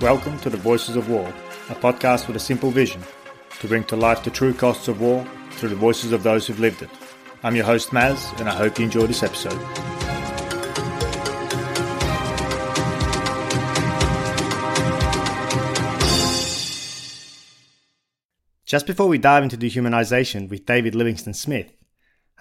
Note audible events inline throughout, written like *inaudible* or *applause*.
Welcome to the Voices of War, a podcast with a simple vision to bring to life the true costs of war through the voices of those who've lived it. I'm your host, Maz, and I hope you enjoy this episode. Just before we dive into dehumanization with David Livingstone Smith,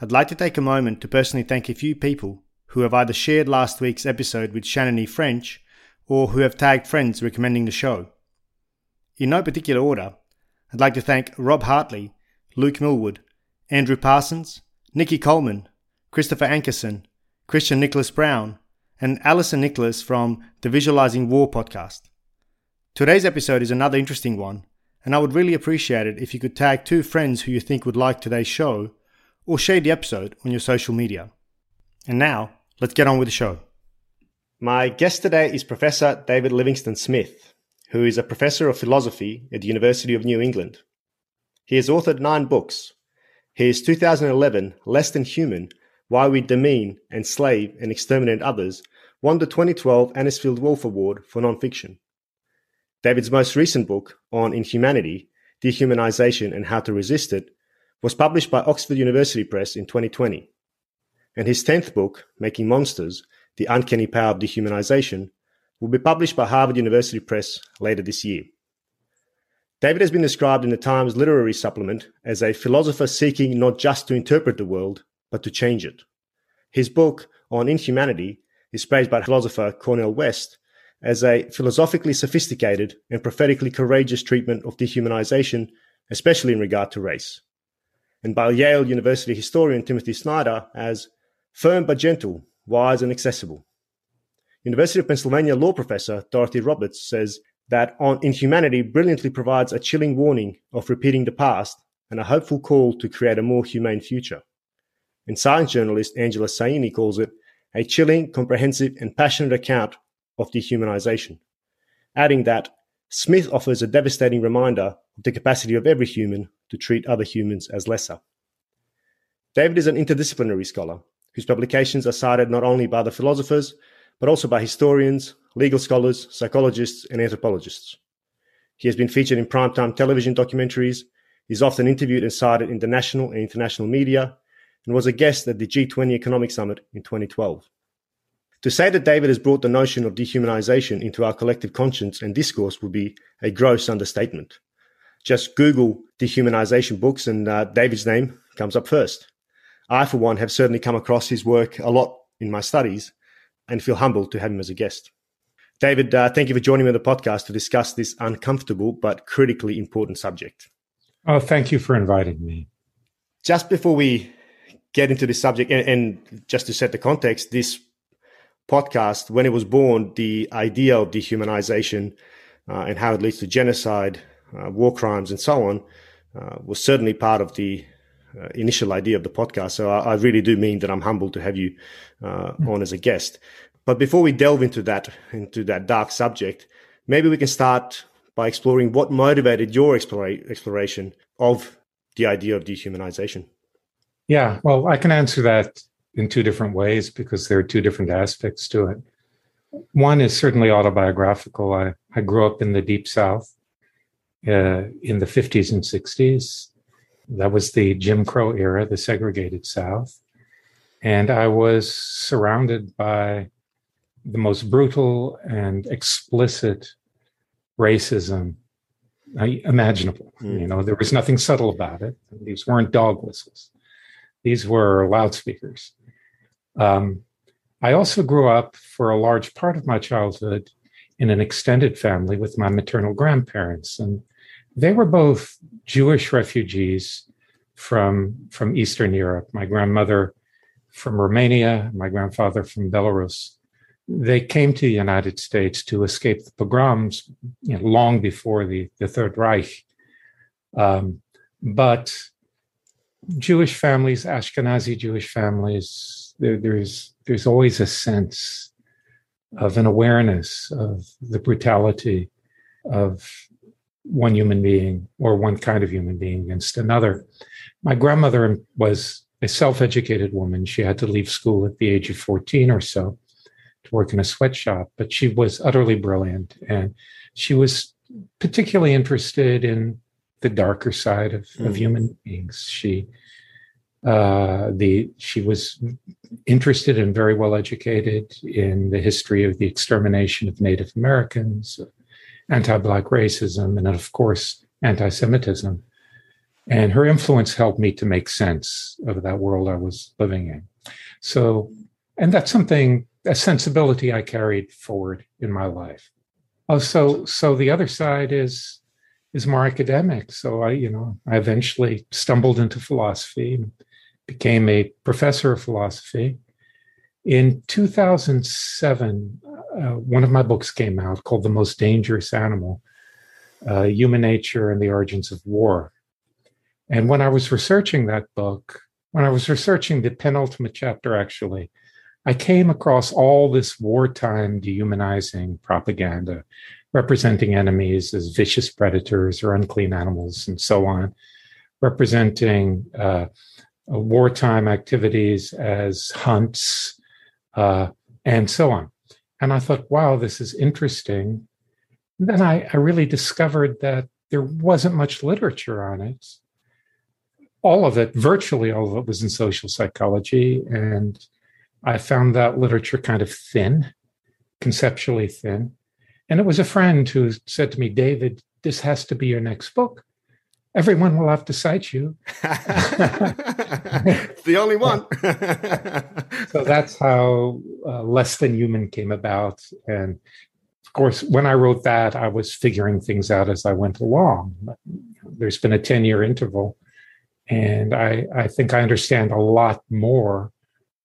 I'd like to take a moment to personally thank a few people who have either shared last week's episode with Shannon E. French or who have tagged friends recommending the show. In no particular order, I'd like to thank Rob Hartley, Luke Millwood, Andrew Parsons, Nikki Coleman, Christopher Ankerson, Christian Nicholas Brown, and Alison Nicholas from the Visualizing War podcast. Today's episode is another interesting one, and I would really appreciate it if you could tag two friends who you think would like today's show or share the episode on your social media. And now, let's get on with the show. My guest today is Professor David Livingstone Smith, who is a professor of philosophy at the University of New England. He has authored nine books. His 2011 Less Than Human Why We Demean, Enslave, and Exterminate Others won the 2012 Anisfield Wolf Award for Nonfiction. David's most recent book on inhumanity, dehumanization, and how to resist it was published by Oxford University Press in 2020. And his 10th book, Making Monsters, the Uncanny Power of Dehumanization, will be published by Harvard University Press later this year. David has been described in the Times Literary Supplement as a philosopher seeking not just to interpret the world, but to change it. His book on inhumanity is praised by philosopher Cornel West as a philosophically sophisticated and prophetically courageous treatment of dehumanization, especially in regard to race, and by Yale University historian Timothy Snyder as firm but gentle wise, and accessible. University of Pennsylvania law professor Dorothy Roberts says that On Inhumanity brilliantly provides a chilling warning of repeating the past and a hopeful call to create a more humane future. And science journalist Angela Saini calls it a chilling, comprehensive, and passionate account of dehumanization, adding that Smith offers a devastating reminder of the capacity of every human to treat other humans as lesser. David is an interdisciplinary scholar whose publications are cited not only by the philosophers, but also by historians, legal scholars, psychologists, and anthropologists. He has been featured in primetime television documentaries, is often interviewed and cited in the national and international media, and was a guest at the G20 Economic Summit in 2012. To say that David has brought the notion of dehumanization into our collective conscience and discourse would be a gross understatement. Just Google dehumanization books and uh, David's name comes up first. I, for one, have certainly come across his work a lot in my studies and feel humbled to have him as a guest. David, uh, thank you for joining me on the podcast to discuss this uncomfortable but critically important subject. Oh, thank you for inviting me. Just before we get into this subject, and, and just to set the context, this podcast, when it was born, the idea of dehumanization uh, and how it leads to genocide, uh, war crimes, and so on, uh, was certainly part of the uh, initial idea of the podcast. So I, I, really do mean that I'm humbled to have you uh, mm. on as a guest. But before we delve into that into that dark subject, maybe we can start by exploring what motivated your explore- exploration of the idea of dehumanization. Yeah, well, I can answer that in two different ways because there are two different aspects to it. One is certainly autobiographical. I, I grew up in the Deep South uh, in the 50s and 60s. That was the Jim Crow era, the segregated South. And I was surrounded by the most brutal and explicit racism imaginable. Mm. You know, there was nothing subtle about it. These weren't dog whistles, these were loudspeakers. Um, I also grew up for a large part of my childhood in an extended family with my maternal grandparents. And they were both Jewish refugees from, from Eastern Europe. My grandmother from Romania, my grandfather from Belarus. They came to the United States to escape the pogroms you know, long before the, the Third Reich. Um, but Jewish families, Ashkenazi Jewish families, there, there's there's always a sense of an awareness of the brutality of one human being or one kind of human being against another. My grandmother was a self educated woman. She had to leave school at the age of 14 or so to work in a sweatshop, but she was utterly brilliant. And she was particularly interested in the darker side of, mm. of human beings. She uh, the she was interested and very well educated in the history of the extermination of Native Americans, anti-black racism, and of course anti-Semitism. And her influence helped me to make sense of that world I was living in. So, and that's something a sensibility I carried forward in my life. Oh, so so the other side is is more academic. So I, you know, I eventually stumbled into philosophy, became a professor of philosophy. In 2007, uh, one of my books came out called The Most Dangerous Animal uh, Human Nature and the Origins of War. And when I was researching that book, when I was researching the penultimate chapter, actually, I came across all this wartime dehumanizing propaganda representing enemies as vicious predators or unclean animals and so on, representing uh, wartime activities as hunts uh, and so on. And I thought, wow, this is interesting. And then I, I really discovered that there wasn't much literature on it. All of it, virtually all of it, was in social psychology. And I found that literature kind of thin, conceptually thin. And it was a friend who said to me, David, this has to be your next book. Everyone will have to cite you. *laughs* the only one. *laughs* so that's how uh, Less Than Human came about. And of course, when I wrote that, I was figuring things out as I went along. There's been a 10 year interval. And I, I think I understand a lot more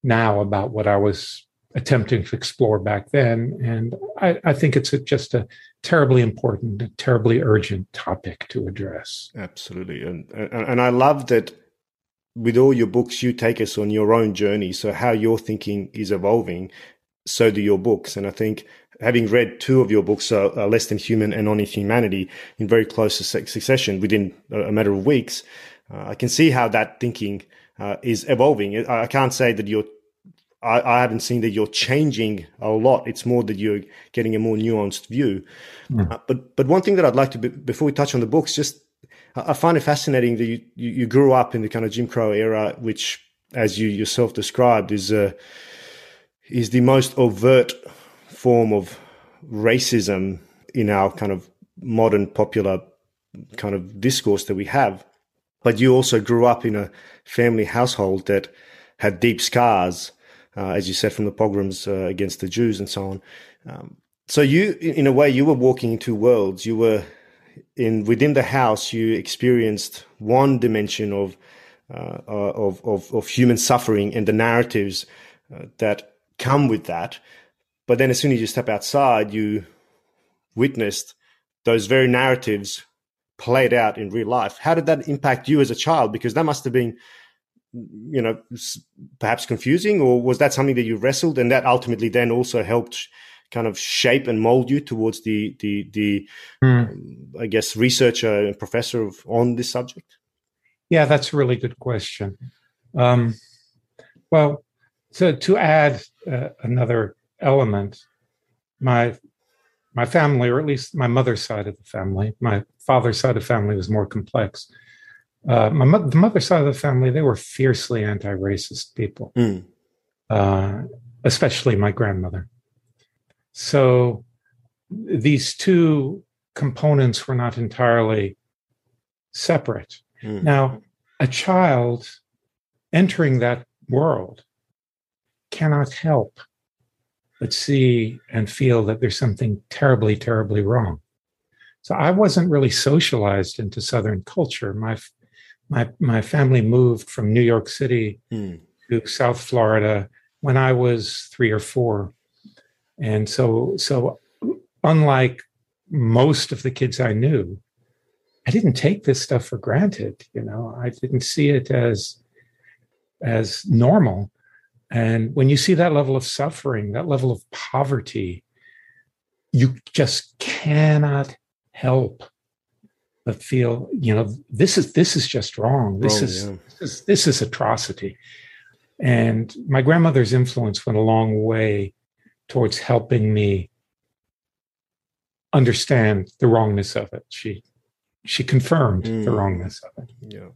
now about what I was attempting to explore back then. And I, I think it's a, just a terribly important, a terribly urgent topic to address. Absolutely. And, and, and I love that with all your books, you take us on your own journey. So how your thinking is evolving, so do your books. And I think having read two of your books, uh, uh, Less Than Human and On Inhumanity, in very close succession within a matter of weeks, uh, I can see how that thinking uh, is evolving. I can't say that you're I, I, haven't seen that you're changing a lot. It's more that you're getting a more nuanced view. Mm. Uh, but but one thing that I'd like to be, before we touch on the books, just I find it fascinating that you, you, you grew up in the kind of Jim Crow era, which, as you yourself described, is uh, is the most overt form of racism in our kind of modern popular kind of discourse that we have. But you also grew up in a family household that had deep scars uh, as you said, from the pogroms uh, against the Jews and so on. Um, so you, in a way, you were walking in two worlds. You were in within the house. You experienced one dimension of uh, uh of, of, of human suffering and the narratives uh, that come with that. But then, as soon as you step outside, you witnessed those very narratives played out in real life. How did that impact you as a child? Because that must have been you know, perhaps confusing, or was that something that you wrestled and that ultimately then also helped kind of shape and mold you towards the the the mm. um, I guess researcher and professor of, on this subject? Yeah, that's a really good question. Um, well, so to add uh, another element, my my family, or at least my mother's side of the family, my father's side of the family was more complex uh, my mo- the mother side of the family, they were fiercely anti-racist people, mm. uh, especially my grandmother. So these two components were not entirely separate. Mm. Now, a child entering that world cannot help but see and feel that there's something terribly, terribly wrong. So I wasn't really socialized into Southern culture. My my my family moved from New York City mm. to South Florida when I was three or four, and so so unlike most of the kids I knew, I didn't take this stuff for granted. You know, I didn't see it as as normal. And when you see that level of suffering, that level of poverty, you just cannot help but feel you know this is this is just wrong this wrong, is, yeah. this is this is atrocity and my grandmother's influence went a long way towards helping me understand the wrongness of it. She she confirmed mm. the wrongness of it. Yeah.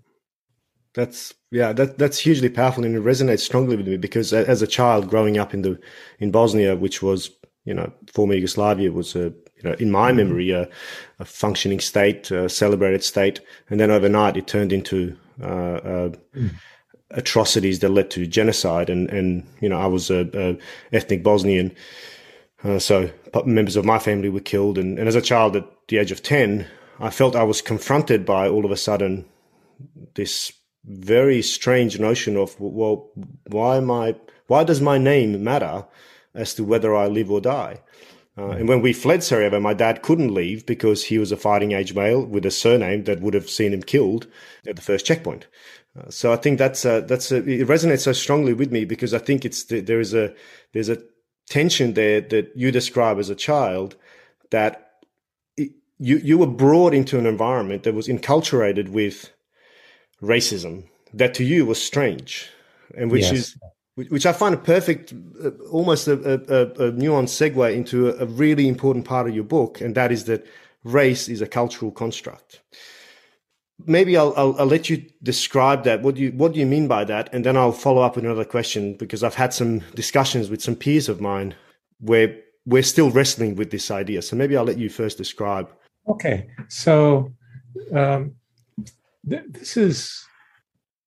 That's yeah, that that's hugely powerful and it resonates strongly with me because as a child growing up in the in Bosnia, which was you know former Yugoslavia, was a you know in my memory a, a, functioning state, a celebrated state, and then overnight it turned into uh, uh, mm. atrocities that led to genocide, and and you know I was a, a ethnic Bosnian, uh, so members of my family were killed, and, and as a child at the age of ten, I felt I was confronted by all of a sudden this very strange notion of well, why am I? Why does my name matter as to whether I live or die? Uh, and when we fled Sarajevo, my dad couldn't leave because he was a fighting age male with a surname that would have seen him killed at the first checkpoint. Uh, so I think that's a, that's a, it resonates so strongly with me because I think it's there is a there's a tension there that you describe as a child that it, you you were brought into an environment that was enculturated with racism that to you was strange, and which yes. is which I find a perfect, uh, almost a, a, a nuanced segue into a, really important part of your book, and that is that race is a cultural construct. Maybe I'll, I'll, I'll let you describe that. What do you what do you mean by that? And then I'll follow up with another question because I've had some discussions with some peers of mine where we're still wrestling with this idea. So maybe I'll let you first describe. Okay, so um, th- this is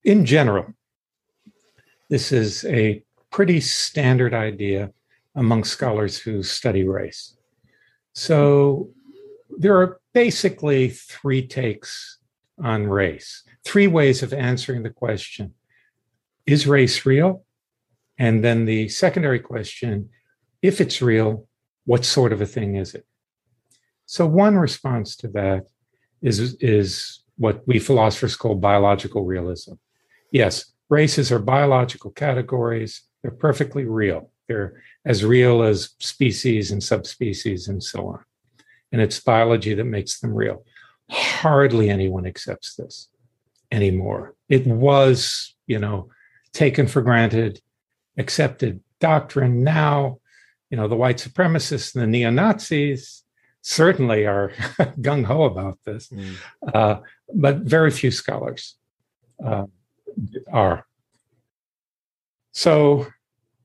in general, this is a pretty standard idea among scholars who study race. So there are basically three takes on race, three ways of answering the question Is race real? And then the secondary question if it's real, what sort of a thing is it? So, one response to that is, is what we philosophers call biological realism. Yes, races are biological categories. They're perfectly real. They're as real as species and subspecies and so on. And it's biology that makes them real. Hardly anyone accepts this anymore. It was, you know, taken for granted, accepted doctrine. Now, you know, the white supremacists and the neo Nazis certainly are *laughs* gung ho about this, mm. uh, but very few scholars. Uh, are. So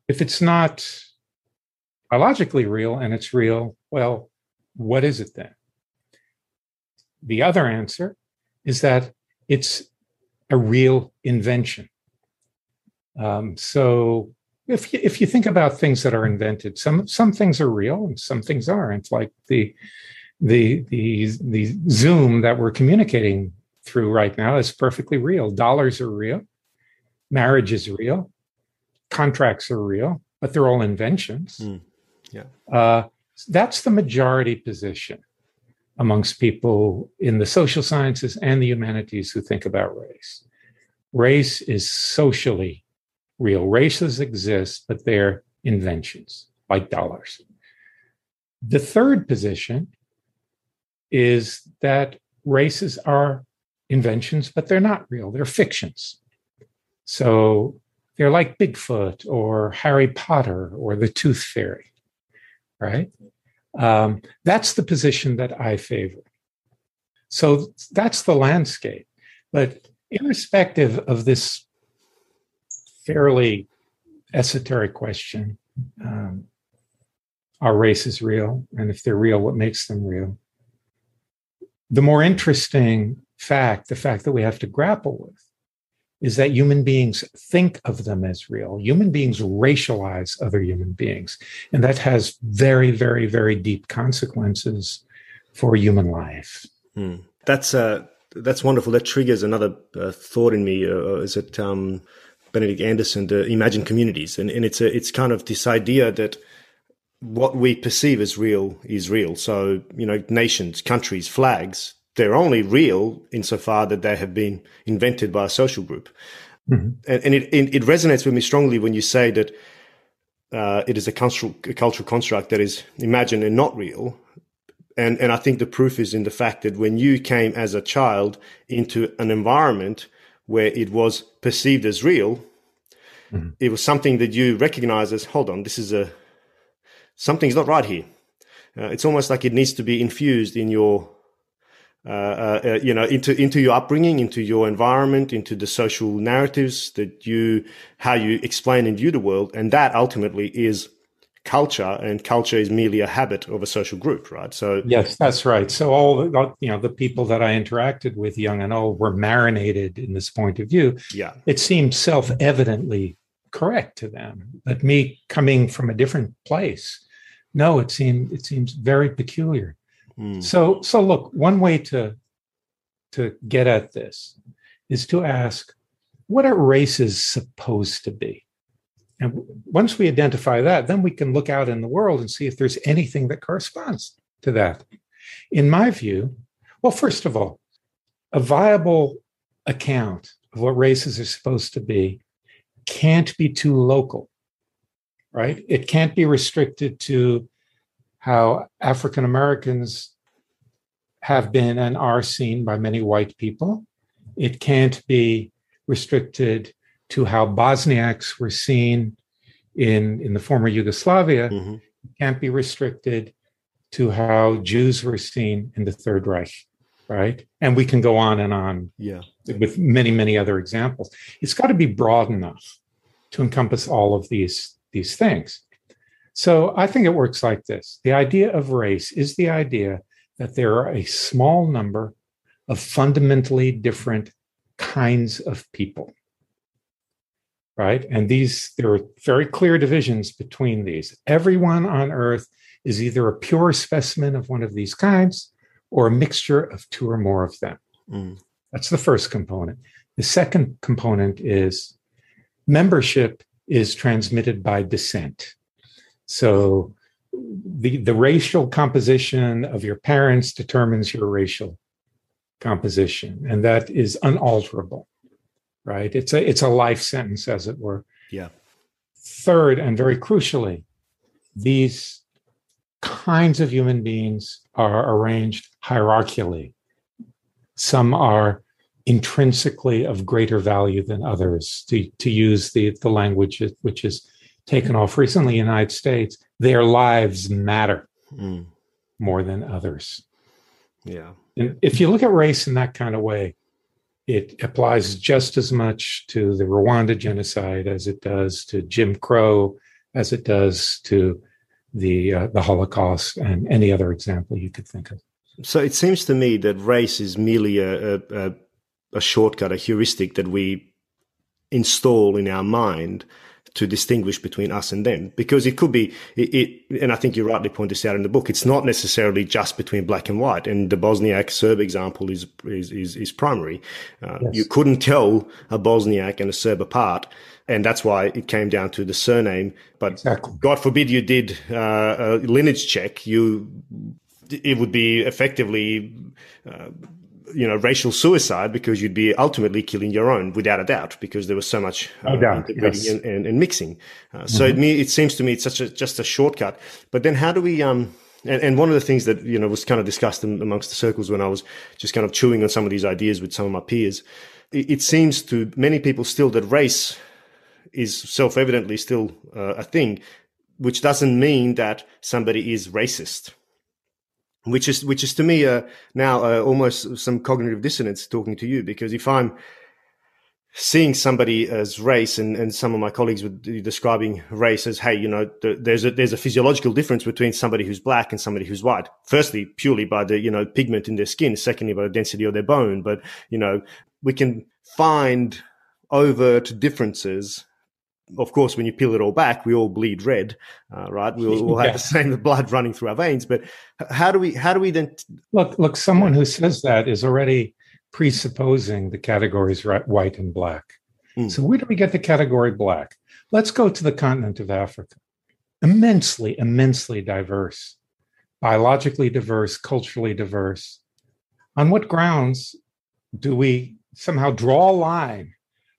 if it's not biologically real and it's real, well, what is it then? The other answer is that it's a real invention. Um, so if you, if you think about things that are invented, some some things are real and some things aren't. Like the the the the Zoom that we're communicating through right now is perfectly real. Dollars are real, marriage is real, contracts are real, but they're all inventions. Mm, yeah. Uh, that's the majority position amongst people in the social sciences and the humanities who think about race. Race is socially real. Races exist, but they're inventions like dollars. The third position is that races are inventions, but they're not real, they're fictions. So they're like Bigfoot or Harry Potter or the Tooth Fairy, right? Um, that's the position that I favor. So that's the landscape. But irrespective of this fairly esoteric question, um, are races real? And if they're real, what makes them real? The more interesting fact, the fact that we have to grapple with, is that human beings think of them as real. Human beings racialize other human beings. And that has very, very, very deep consequences for human life. Hmm. That's, uh, that's wonderful. That triggers another uh, thought in me. Uh, is it um, Benedict Anderson, the Imagined Communities? And, and it's, a, it's kind of this idea that what we perceive as real is real. So, you know, nations, countries, flags, they're only real insofar that they have been invented by a social group. Mm-hmm. And, and it, it, it, resonates with me strongly when you say that uh, it is a cultural, a cultural construct that is imagined and not real. And, and I think the proof is in the fact that when you came as a child into an environment where it was perceived as real, mm-hmm. it was something that you recognize as, hold on, this is a, something's not right here. uh, it's almost like it needs to be infused in your uh, uh, uh, you know, into into your upbringing, into your environment, into the social narratives that you, how you explain and view the world, and that ultimately is culture, and culture is merely a habit of a social group, right? So yes, that's right. So all the, you know, the people that I interacted with, young and old, were marinated in this point of view. Yeah, it seemed self evidently correct to them, but me coming from a different place, no, it seemed it seems very peculiar. Mm. So, so look, one way to to get at this is to ask, what are races supposed to be? And once we identify that, then we can look out in the world and see if there's anything that corresponds to that. In my view, well, first of all, a viable account of what races are supposed to be can't be too local, right? It can't be restricted to how African Americans have been and are seen by many white people. It can't be restricted to how Bosniaks were seen in, in the former Yugoslavia. Mm-hmm. It can't be restricted to how Jews were seen in the Third Reich, right? And we can go on and on yeah. with many, many other examples. It's got to be broad enough to encompass all of these, these things. So I think it works like this the idea of race is the idea that there are a small number of fundamentally different kinds of people. Right. And these, there are very clear divisions between these. Everyone on earth is either a pure specimen of one of these kinds or a mixture of two or more of them. Mm. That's the first component. The second component is membership is transmitted by descent. So the, the racial composition of your parents determines your racial composition, and that is unalterable, right? It's a it's a life sentence, as it were. Yeah. Third, and very crucially, these kinds of human beings are arranged hierarchically. Some are intrinsically of greater value than others, to, to use the, the language which is taken off recently in the United States, their lives matter mm. more than others. Yeah. And if you look at race in that kind of way, it applies just as much to the Rwanda genocide as it does to Jim Crow, as it does to the uh, the Holocaust, and any other example you could think of. So it seems to me that race is merely a, a, a shortcut, a heuristic that we install in our mind to distinguish between us and them because it could be it, it, and i think you rightly point this out in the book it's not necessarily just between black and white and the bosniak serb example is is is, is primary uh, yes. you couldn't tell a bosniak and a serb apart and that's why it came down to the surname but exactly. god forbid you did uh, a lineage check you it would be effectively uh, you know racial suicide because you'd be ultimately killing your own without a doubt because there was so much uh, integrating yes. and, and, and, mixing. Uh, mm-hmm. So it, me, it seems to me it's such a just a shortcut. But then how do we? Um, and, and one of the things that you know was kind of discussed in, amongst the circles when I was just kind of chewing on some of these ideas with some of my peers, it, it seems to many people still that race is self-evidently still uh, a thing, which doesn't mean that somebody is racist which is which is to me uh, now uh, almost some cognitive dissonance talking to you because if I'm seeing somebody as race and, and some of my colleagues be describing race as hey you know the, there's a there's a physiological difference between somebody who's black and somebody who's white. Firstly purely by the you know pigment in their skin. Secondly by the density of their bone. But you know we can find overt differences of course, when you peel it all back, we all bleed red, uh, right? We all, all *laughs* have yeah. the same blood running through our veins. But how do we how do we then t- look? Look, someone who says that is already presupposing the categories right, white and black. Mm. So where do we get the category black? Let's go to the continent of Africa. Immensely, immensely diverse, biologically diverse, culturally diverse. On what grounds do we somehow draw a line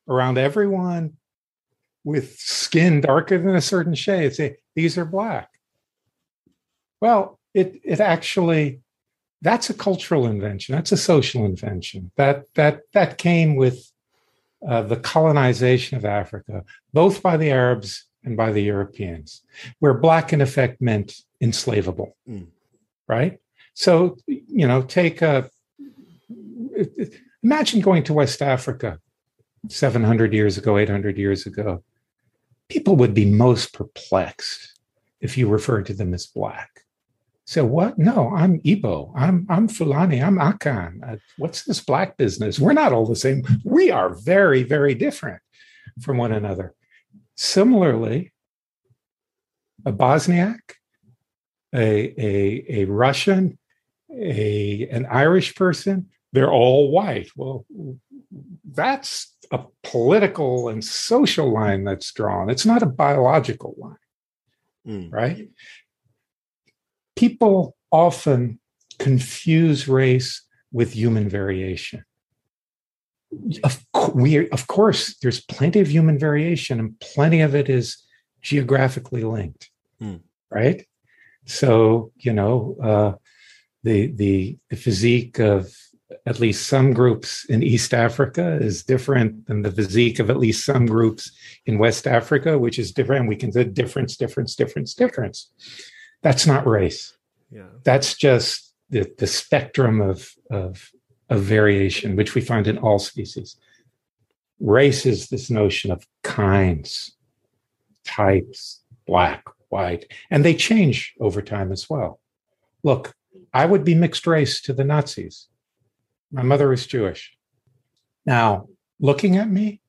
around everyone with skin darker than a certain shade say these are black well it it actually that's a cultural invention that's a social invention that that that came with uh, the colonization of africa both by the arabs and by the europeans where black in effect meant enslavable mm. right? So, you know, take a imagine going to West Africa 700 years ago, 800 years ago. People would be most perplexed if you referred to them as black. So what? No, I'm Igbo. I'm I'm Fulani. I'm Akan. Uh, what's this black business? We're not all the same. We are very, very different from one another. Similarly, a Bosniak, a, a, a Russian, a, an Irish person, they're all white. Well, that's a political and social line that's drawn. It's not a biological line, mm. right? People often confuse race with human variation. Of, we, of course, there's plenty of human variation, and plenty of it is geographically linked, mm. right? So you know, uh, the the the physique of at least some groups in East Africa is different than the physique of at least some groups in West Africa, which is different. We can say difference, difference, difference, difference. That's not race. Yeah. That's just the, the spectrum of, of, of variation, which we find in all species. Race is this notion of kinds, types, black, white, and they change over time as well. Look, I would be mixed race to the Nazis my mother is Jewish. Now, looking at me,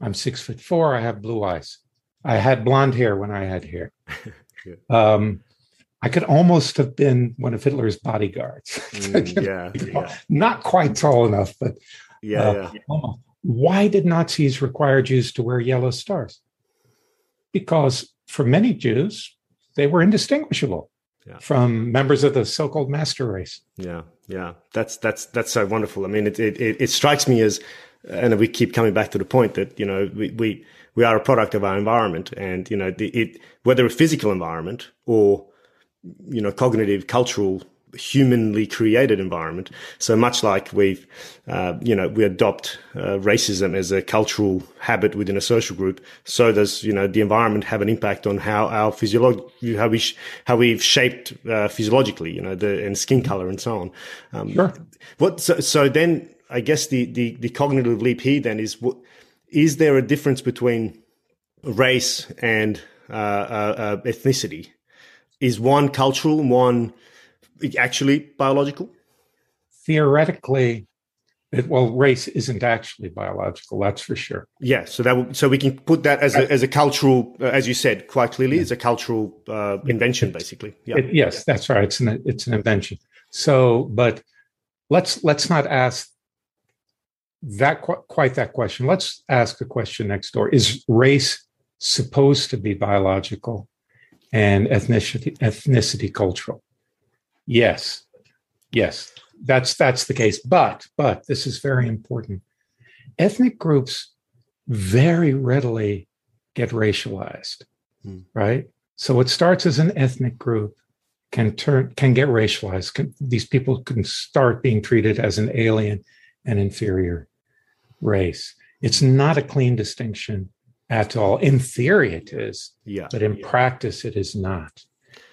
I'm six foot four. I have blue eyes. I had blonde hair when I had hair. *laughs* um, I could almost have been one of Hitler's bodyguards. *laughs* Mm, yeah, yeah, Not quite tall enough, but yeah, uh, yeah. Why did Nazis require Jews to wear yellow stars? Because for many Jews, they were indistinguishable yeah. from members of the so-called master race. Yeah, yeah, that's that's that's so wonderful. I mean, it it it strikes me as, and we keep coming back to the point that you know we we we are a product of our environment, and you know the, it whether a physical environment or you know cognitive, cultural humanly created environment. So much like we've, uh, you know, we adopt uh, racism as a cultural habit within a social group. So does, you know, the environment have an impact on how our physiology, how we, sh- how we've shaped uh, physiologically, you know, the and skin color and so on. Um, sure. What? So, so then, I guess the the the cognitive leap here then is what is there a difference between race and uh, uh, uh, ethnicity? Is one cultural, one actually biological? Theoretically, it, well, race isn't actually biological. That's for sure. Yeah, so that so we can put that as a, as a cultural, uh, as you said quite clearly, yeah. as a cultural uh, invention, basically. Yeah. It, yes, that's right. It's an it's an invention. So, but let's let's not ask that quite that question. Let's ask the question next door: Is race supposed to be biological, and ethnicity ethnicity cultural? Yes, yes, that's that's the case. But but this is very important. Ethnic groups very readily get racialized, hmm. right? So what starts as an ethnic group can turn can get racialized. Can, these people can start being treated as an alien and inferior race. It's not a clean distinction at all. In theory, it is, yeah, but in yeah. practice, it is not.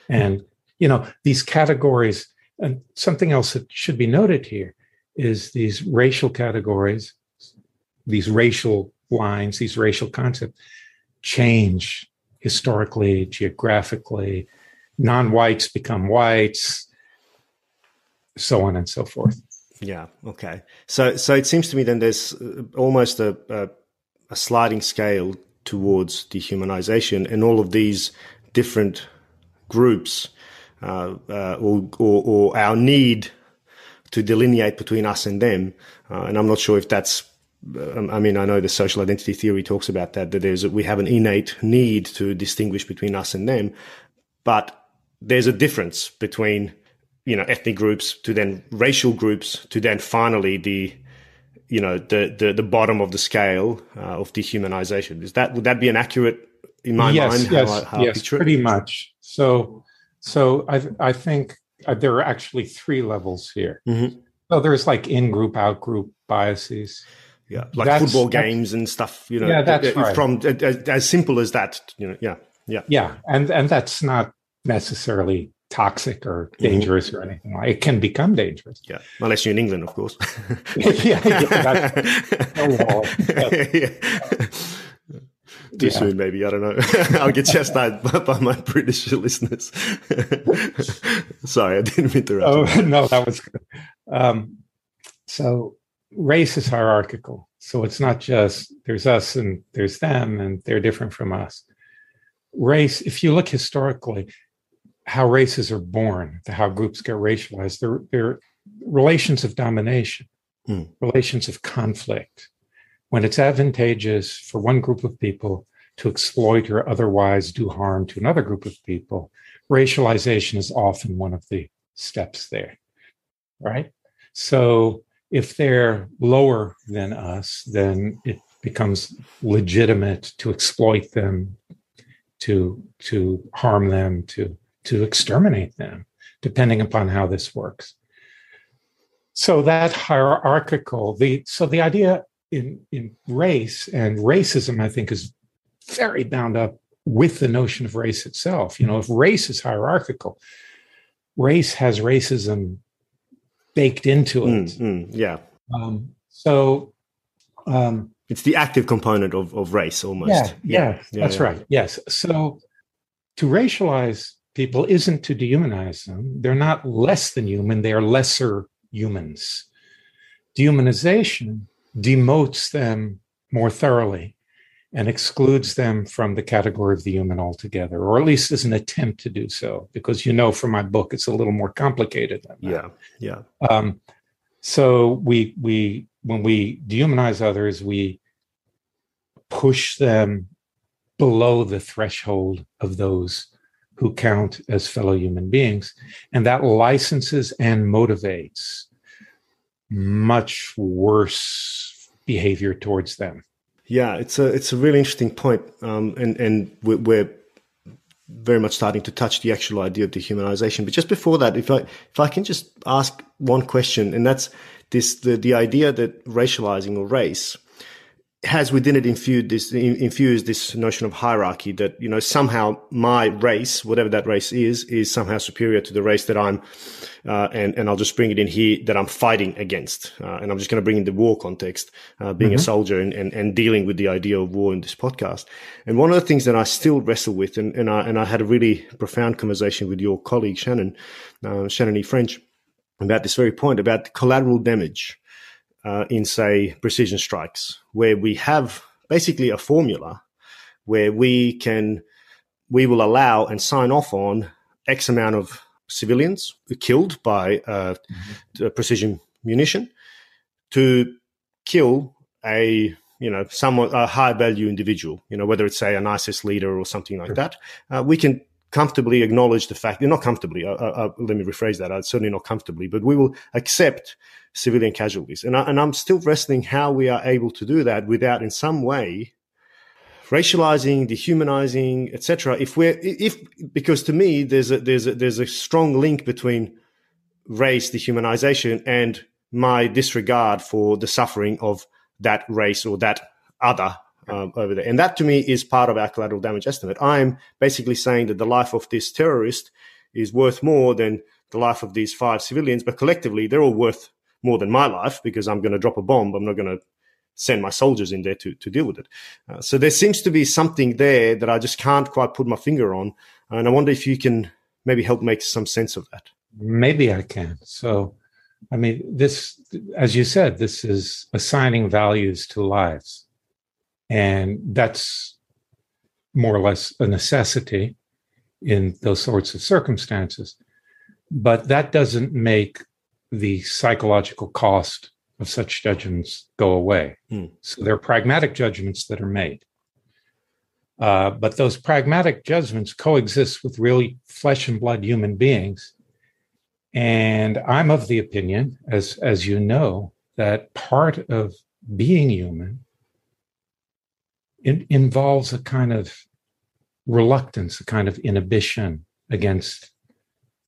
And you know these categories and something else that should be noted here is these racial categories these racial lines these racial concepts change historically geographically non-whites become whites so on and so forth. Yeah okay. So so it seems to me then there's uh, almost a, a, a sliding scale towards dehumanization and all of these different groups uh, uh, or, or, or, our need to delineate between us and them. Uh, and I'm not sure if that's, um, I mean, I know the social identity theory talks about that, that there's, we have an innate need to distinguish between us and them, but there's a difference between, you know, ethnic groups to then racial groups to then finally the, you know, the, the, the bottom of the scale uh, of dehumanization. Is that, would that be an accurate in my yes, mind? Yes, how, how yes, pretty much. So, so I I think uh, there are actually three levels here. Mm-hmm. So there's like in group, out group biases. Yeah, like that's, football games and stuff. You know, yeah, that's right. From as, as simple as that. You know, yeah, yeah, yeah, and and that's not necessarily toxic or mm-hmm. dangerous mm-hmm. or anything like it can become dangerous yeah unless you're in england of course *laughs* yeah, yeah, *laughs* *laughs* yeah. Too yeah. soon maybe i don't know *laughs* i'll get chastised by, *laughs* by my british listeners *laughs* sorry i didn't mean to oh no that was good um, so race is hierarchical so it's not just there's us and there's them and they're different from us race if you look historically how races are born, how groups get racialized. They're, they're relations of domination, mm. relations of conflict. When it's advantageous for one group of people to exploit or otherwise do harm to another group of people, racialization is often one of the steps there, right? So if they're lower than us, then it becomes legitimate to exploit them, to to harm them, to to exterminate them, depending upon how this works. So that hierarchical, the so the idea in, in race and racism, I think, is very bound up with the notion of race itself. You know, if race is hierarchical, race has racism baked into it. Mm, mm, yeah. Um, so um, it's the active component of, of race almost. Yeah, yeah, yeah that's yeah. right. Yes. So to racialize people isn't to dehumanize them. They're not less than human, they are lesser humans. Dehumanization demotes them more thoroughly and excludes them from the category of the human altogether, or at least is an attempt to do so, because you know from my book it's a little more complicated than that. Yeah, yeah. Um, so we we when we dehumanize others, we push them below the threshold of those who count as fellow human beings. And that licenses and motivates much worse behavior towards them. Yeah, it's a it's a really interesting point, um, and and we're, we're, very much starting to touch the actual idea of dehumanization. But just before that, if I if I can just ask one question, and that's this the the idea that racializing or race has within it infused this infused this notion of hierarchy that you know somehow my race whatever that race is is somehow superior to the race that i'm uh, and and i'll just bring it in here that i'm fighting against uh, and i'm just going to bring in the war context uh, being mm-hmm. a soldier and, and and dealing with the idea of war in this podcast. And one of the things that i still wrestle with and, and i and i had a really profound conversation with your colleague shannon uh, shannon e. French about this very point about collateral damage uh, in, say, precision strikes, where we have basically a formula where we can, we will allow and sign off on X amount of civilians killed by uh, mm-hmm. precision munition to kill a you know somewhat a high value individual you know whether it's say an isis leader or something like that uh, we can comfortably acknowledge the fact not comfortably uh, uh, uh let me rephrase that uh, certainly not comfortably but we will accept civilian casualties. And, I, and I'm still wrestling how we are able to do that without, in some way, racializing, dehumanizing, etc. If we're if because to me there's a there's a there's a strong link between race dehumanization and my disregard for the suffering of that race or that other um, over there. And that to me is part of our collateral damage estimate. I'm basically saying that the life of this terrorist is worth more than the life of these five civilians, but collectively they're all worth more than my life because I'm going to drop a bomb. I'm not going to send my soldiers in there to, to deal with it. Uh, so there seems to be something there that I just can't quite put my finger on. And I wonder if you can maybe help make some sense of that. Maybe I can. So, I mean, this, as you said, this is assigning values to lives. And that's more or less a necessity in those sorts of circumstances. But that doesn't make the psychological cost of such judgments go away. Mm. So they're pragmatic judgments that are made. Uh, but those pragmatic judgments coexist with really flesh and blood human beings. And I'm of the opinion, as, as you know, that part of being human involves a kind of reluctance, a kind of inhibition against,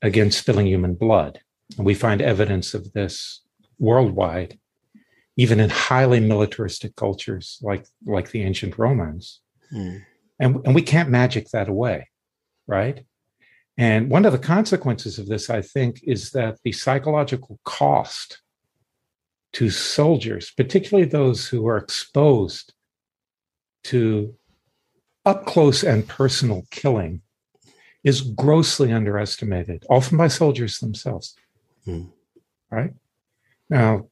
against spilling human blood. And we find evidence of this worldwide, even in highly militaristic cultures like, like the ancient Romans. Mm. And, and we can't magic that away, right? And one of the consequences of this, I think, is that the psychological cost to soldiers, particularly those who are exposed to up close and personal killing, is grossly underestimated, often by soldiers themselves. Mm. Right? Now,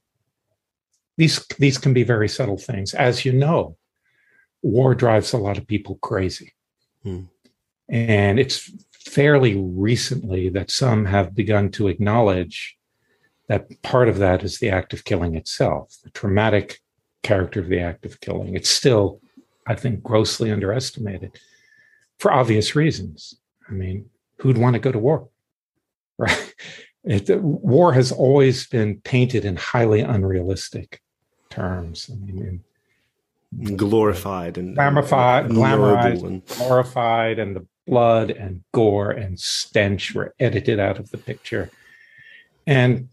these, these can be very subtle things. As you know, war drives a lot of people crazy. Mm. And it's fairly recently that some have begun to acknowledge that part of that is the act of killing itself, the traumatic character of the act of killing. It's still, I think, grossly underestimated for obvious reasons. I mean, who'd want to go to war? *laughs* Right? It, war has always been painted in highly unrealistic terms. I mean, glorified and glorified, glamorized, and glorified, and the blood and gore and stench were edited out of the picture. And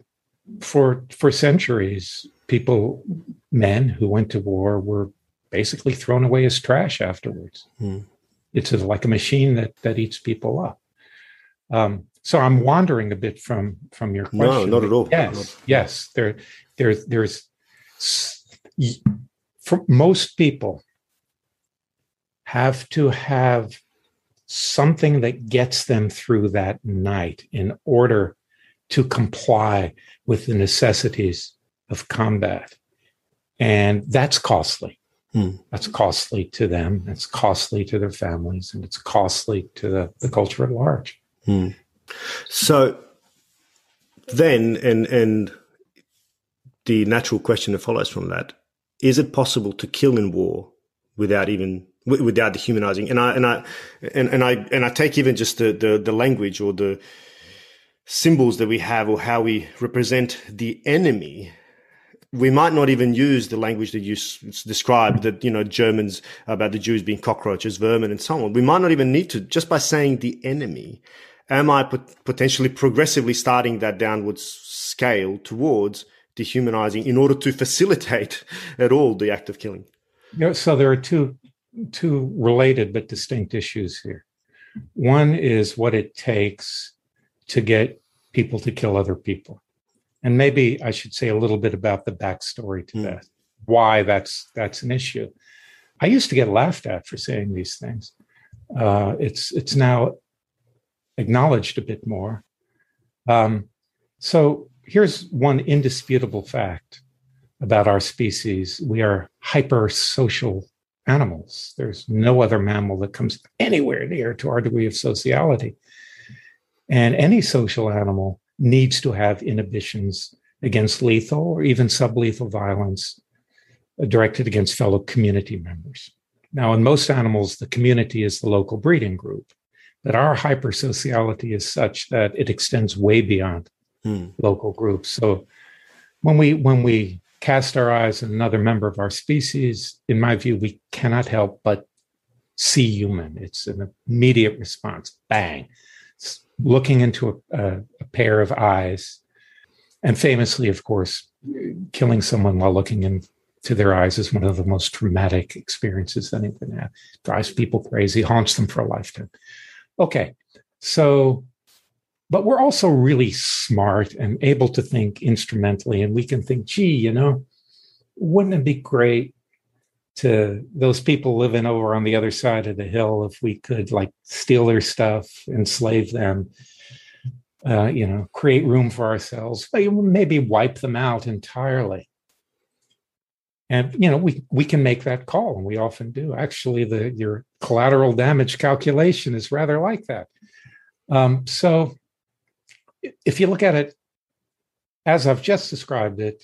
for for centuries, people, men who went to war, were basically thrown away as trash afterwards. Hmm. It's like a machine that that eats people up. Um, so I'm wandering a bit from from your question. No, not at all. Yes, yes. There, there, there's for most people have to have something that gets them through that night in order to comply with the necessities of combat. And that's costly. Hmm. That's costly to them. It's costly to their families, and it's costly to the, the culture at large. Hmm. So then, and and the natural question that follows from that is: it possible to kill in war without even without dehumanizing? And I and I and, and I and I take even just the, the the language or the symbols that we have or how we represent the enemy we might not even use the language that you s- described that you know Germans uh, about the Jews being cockroaches, vermin, and so on. We might not even need to just by saying the enemy. Am I pot- potentially progressively starting that downwards scale towards dehumanizing in order to facilitate *laughs* at all the act of killing? Yeah, so there are two two related but distinct issues here. One is what it takes to get people to kill other people and maybe I should say a little bit about the backstory to mm. that, why that's that's an issue. I used to get laughed at for saying these things. Uh, it's it's now acknowledged a bit more. Um, so here's one indisputable fact about our species: we are hyper social animals. There's no other mammal that comes anywhere near to our degree of sociality. And any social animal needs to have inhibitions against lethal or even sublethal violence directed against fellow community members. Now, in most animals, the community is the local breeding group, but our hypersociality is such that it extends way beyond hmm. local groups. So when we when we cast our eyes on another member of our species, in my view, we cannot help but see human. It's an immediate response. Bang looking into a, a, a pair of eyes. And famously, of course, killing someone while looking into their eyes is one of the most traumatic experiences that anyone has. Drives people crazy, haunts them for a lifetime. Okay, so, but we're also really smart and able to think instrumentally, and we can think, gee, you know, wouldn't it be great to those people living over on the other side of the hill if we could like steal their stuff, enslave them, uh, you know, create room for ourselves, maybe wipe them out entirely. And you know, we we can make that call, and we often do. Actually, the your collateral damage calculation is rather like that. Um, so, if you look at it as I've just described it,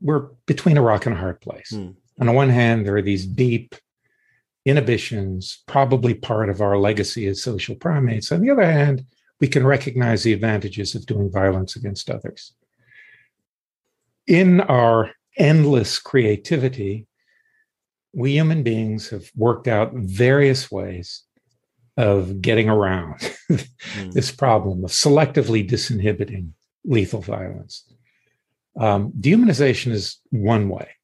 we're between a rock and a hard place. Mm on the one hand, there are these deep inhibitions, probably part of our legacy as social primates. On the other hand, we can recognize the advantages of doing violence against others. In our endless creativity, we human beings have worked out various ways of getting around mm. *laughs* this problem of selectively disinhibiting lethal violence. Um, dehumanization is one way.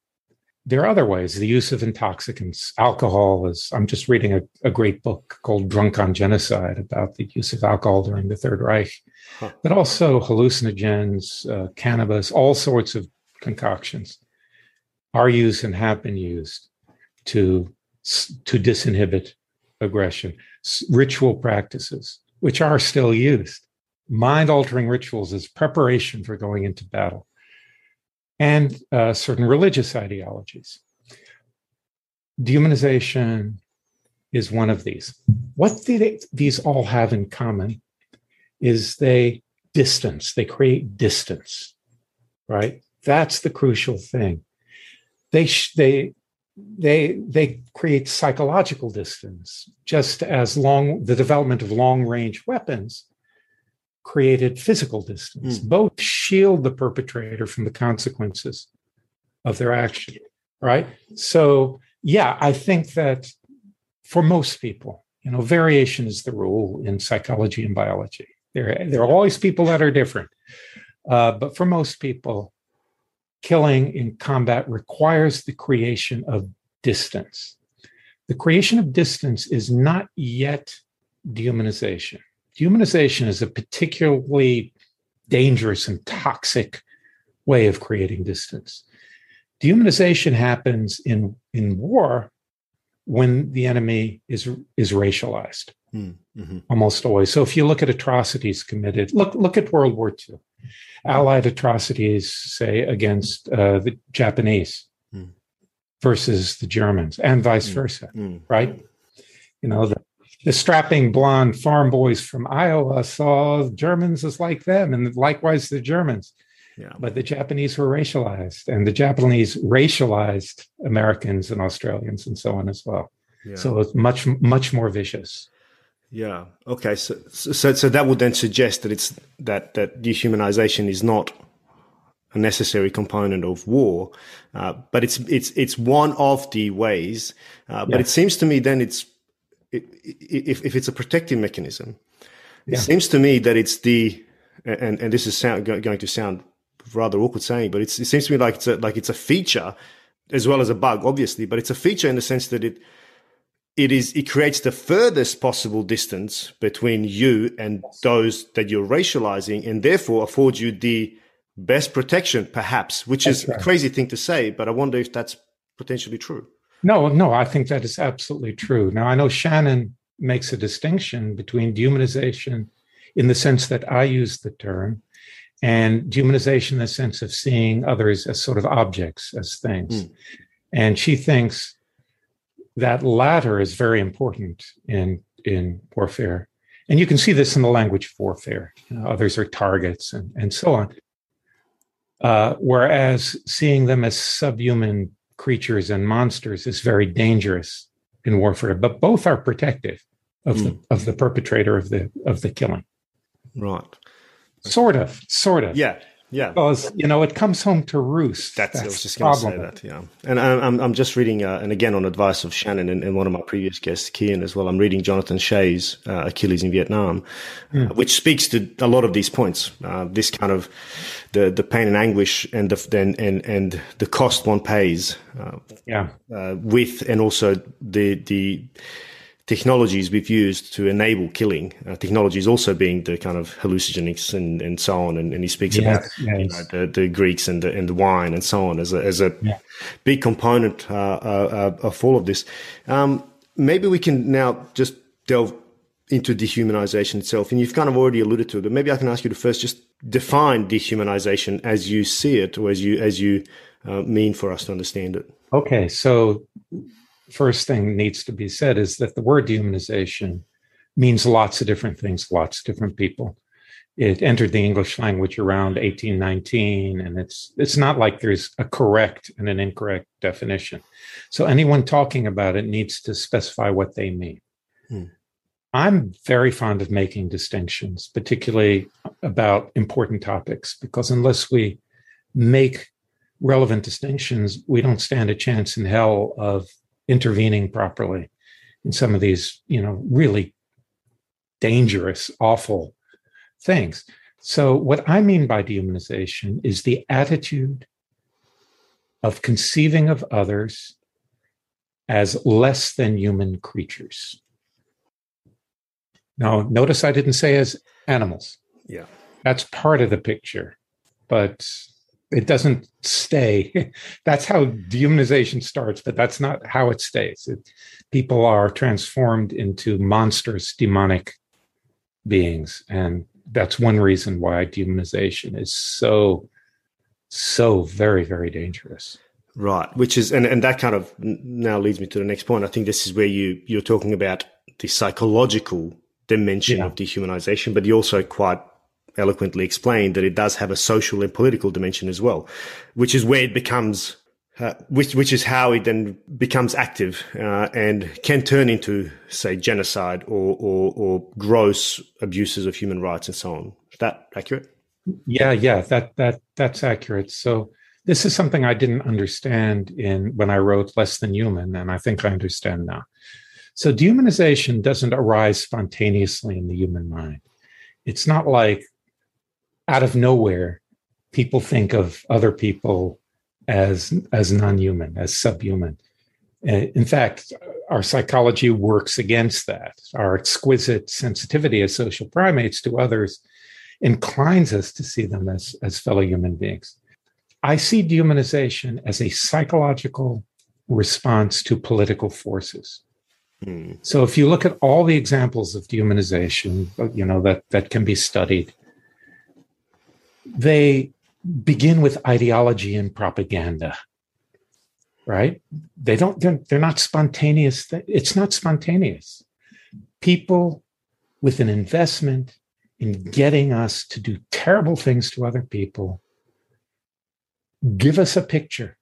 There are other ways. The use of intoxicants, alcohol is. I'm just reading a, a great book called "Drunk on Genocide" about the use of alcohol during the Third Reich, huh. but also hallucinogens, uh, cannabis, all sorts of concoctions are used and have been used to to disinhibit aggression. Ritual practices, which are still used, mind altering rituals as preparation for going into battle and uh, certain religious ideologies. Dehumanization is one of these. What they, these all have in common is they distance, they create distance, right? That's the crucial thing. They, they, they, they create psychological distance, just as long the development of long range weapons created physical distance. Mm. Both shield the perpetrator from the consequences of their action, right? So, yeah, I think that for most people, you know, variation is the rule in psychology and biology. There, there are always people that are different. Uh, but for most people, killing in combat requires the creation of distance. The creation of distance is not yet dehumanization Dehumanization is a particularly dangerous and toxic way of creating distance. Dehumanization happens in, in war when the enemy is, is racialized, hmm, mm-hmm. almost always. So if you look at atrocities committed, look, look at World War II, Allied atrocities, say, against uh, the Japanese mm. versus the Germans, and vice mm. versa, mm. right? You know, the the strapping blonde farm boys from Iowa saw Germans as like them, and likewise the Germans. Yeah. But the Japanese were racialized, and the Japanese racialized Americans and Australians and so on as well. Yeah. So it's much much more vicious. Yeah. Okay. So, so so that would then suggest that it's that that dehumanization is not a necessary component of war, uh, but it's it's it's one of the ways. Uh, but yeah. it seems to me then it's if, if it's a protective mechanism, it seems to me that it's the, and, and this is sound, going to sound rather awkward saying, but it seems to me like it's a, like it's a feature as well as a bug, obviously, but it's a feature in the sense that it, it is, it creates the furthest possible distance between you and those that you're racializing and therefore affords you the best protection, perhaps, which that's is right. a crazy thing to say, but I wonder if that's potentially true. No, no, I think that is absolutely true. Now, I know Shannon makes a distinction between dehumanization in the sense that I use the term and dehumanization in the sense of seeing others as sort of objects, as things. Mm. And she thinks that latter is very important in, in warfare. And you can see this in the language of warfare. You know, others are targets and, and so on. Uh, whereas seeing them as subhuman creatures and monsters is very dangerous in warfare, but both are protective of mm. the hmm. of the perpetrator of the of the killing. Right. Sort of, sort of. Yeah. Yeah, because you know it comes home to roost. That's, That's I was just going to say that. Yeah, and I'm I'm just reading, uh, and again on advice of Shannon and, and, one of my previous guests, Kian as well. I'm reading Jonathan Shay's uh, Achilles in Vietnam, mm. uh, which speaks to a lot of these points. Uh, this kind of the the pain and anguish and the and and, and the cost one pays. Uh, yeah, uh, with and also the the technologies we've used to enable killing. Uh, technologies also being the kind of hallucinogenics and, and so on. And, and he speaks yes, about yes. You know, the, the Greeks and the, and the wine and so on as a, as a yeah. big component uh, uh, uh, of all of this. Um, maybe we can now just delve into dehumanization itself. And you've kind of already alluded to it, but maybe I can ask you to first just define dehumanization as you see it or as you, as you uh, mean for us to understand it. Okay. So first thing needs to be said is that the word dehumanization means lots of different things, lots of different people. It entered the English language around 1819, and it's it's not like there's a correct and an incorrect definition. So anyone talking about it needs to specify what they mean. Hmm. I'm very fond of making distinctions, particularly about important topics, because unless we make relevant distinctions, we don't stand a chance in hell of intervening properly in some of these, you know, really dangerous, awful things. So, what I mean by dehumanization is the attitude of conceiving of others as less than human creatures. Now, notice I didn't say as animals. Yeah. That's part of the picture, but it doesn't stay. *laughs* that's how dehumanization starts, but that's not how it stays. It, people are transformed into monstrous demonic beings. And that's one reason why dehumanization is so, so very, very dangerous. Right, which is and, and that kind of now leads me to the next point. I think this is where you you're talking about the psychological dimension yeah. of dehumanization, but you're also quite eloquently explained that it does have a social and political dimension as well, which is where it becomes, uh, which which is how it then becomes active uh, and can turn into, say, genocide or, or or gross abuses of human rights and so on. Is that accurate? Yeah, yeah, that that that's accurate. So this is something I didn't understand in when I wrote Less Than Human, and I think I understand now. So dehumanization doesn't arise spontaneously in the human mind. It's not like out of nowhere people think of other people as as non-human, as subhuman. Uh, in fact, our psychology works against that. Our exquisite sensitivity as social primates to others inclines us to see them as, as fellow human beings. I see dehumanization as a psychological response to political forces. Mm. So if you look at all the examples of dehumanization, you know that that can be studied, they begin with ideology and propaganda. Right? They don't they're, they're not spontaneous. It's not spontaneous. People with an investment in getting us to do terrible things to other people give us a picture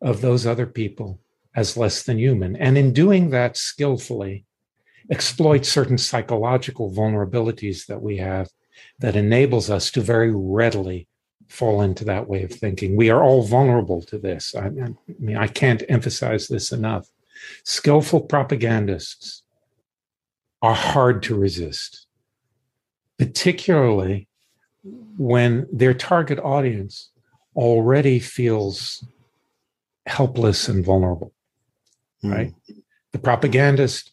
of those other people as less than human. And in doing that skillfully, exploit certain psychological vulnerabilities that we have that enables us to very readily fall into that way of thinking. We are all vulnerable to this. I, I mean, I can't emphasize this enough. Skillful propagandists are hard to resist, particularly when their target audience already feels helpless and vulnerable, mm. right? The propagandist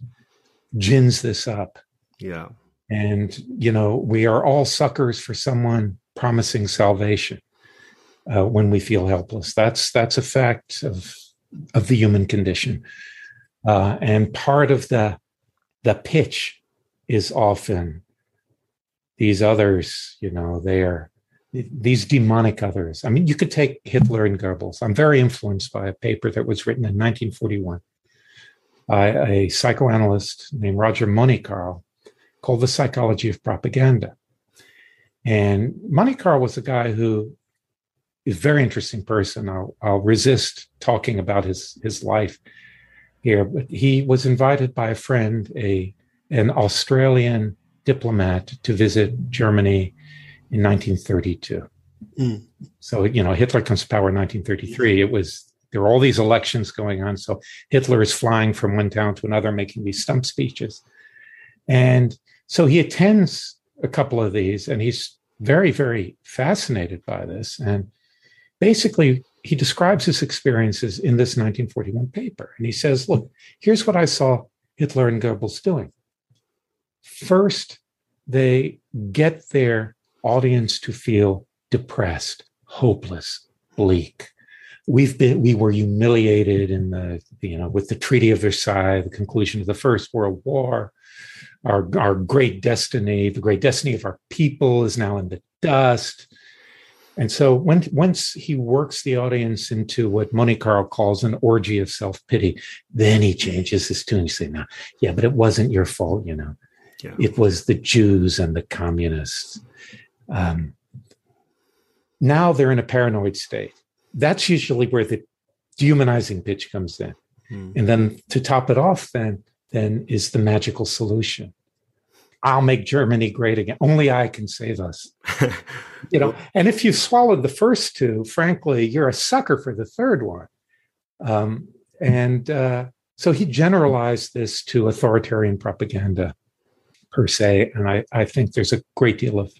gins this up. Yeah. And, you know, we are all suckers for someone promising salvation uh, when we feel helpless. That's that's a fact of of the human condition. Uh, and part of the the pitch is often these others, you know, they are these demonic others. I mean, you could take Hitler and Goebbels. I'm very influenced by a paper that was written in 1941 by a psychoanalyst named Roger Money-Kyrle called The Psychology of Propaganda. And Money-Kyrle was a guy who is a very interesting person. I'll, I'll resist talking about his, his life here, but he was invited by a friend, a an Australian diplomat, to visit Germany in 1932. Mm. So, you know, Hitler comes to power in 1933. It was, there were all these elections going on. So Hitler is flying from one town to another, making these stump speeches. And so he attends a couple of these and he's very, very fascinated by this. And basically, he describes his experiences in this 1941 paper. And he says, look, here's what I saw Hitler and Goebbels doing. First, they get their audience to feel depressed, hopeless, bleak. We've been we were humiliated in the you know with the Treaty of Versailles, the conclusion of the First World War. Our our great destiny, the great destiny of our people, is now in the dust. And so when once he works the audience into what Money-Kyrle calls an orgy of self-pity, then he changes his tune. He say, no, yeah, but it wasn't your fault, you know. Yeah. It was the Jews and the communists. Um, now they're in a paranoid state. That's usually where the dehumanizing pitch comes in. Hmm. And then to top it off, then then is the magical solution. I'll make Germany great again. Only I can save us. *laughs* you know, and if you swallowed the first two, frankly, you're a sucker for the third one. Um, and uh, so he generalized this to authoritarian propaganda per se. And I, I think there's a great deal of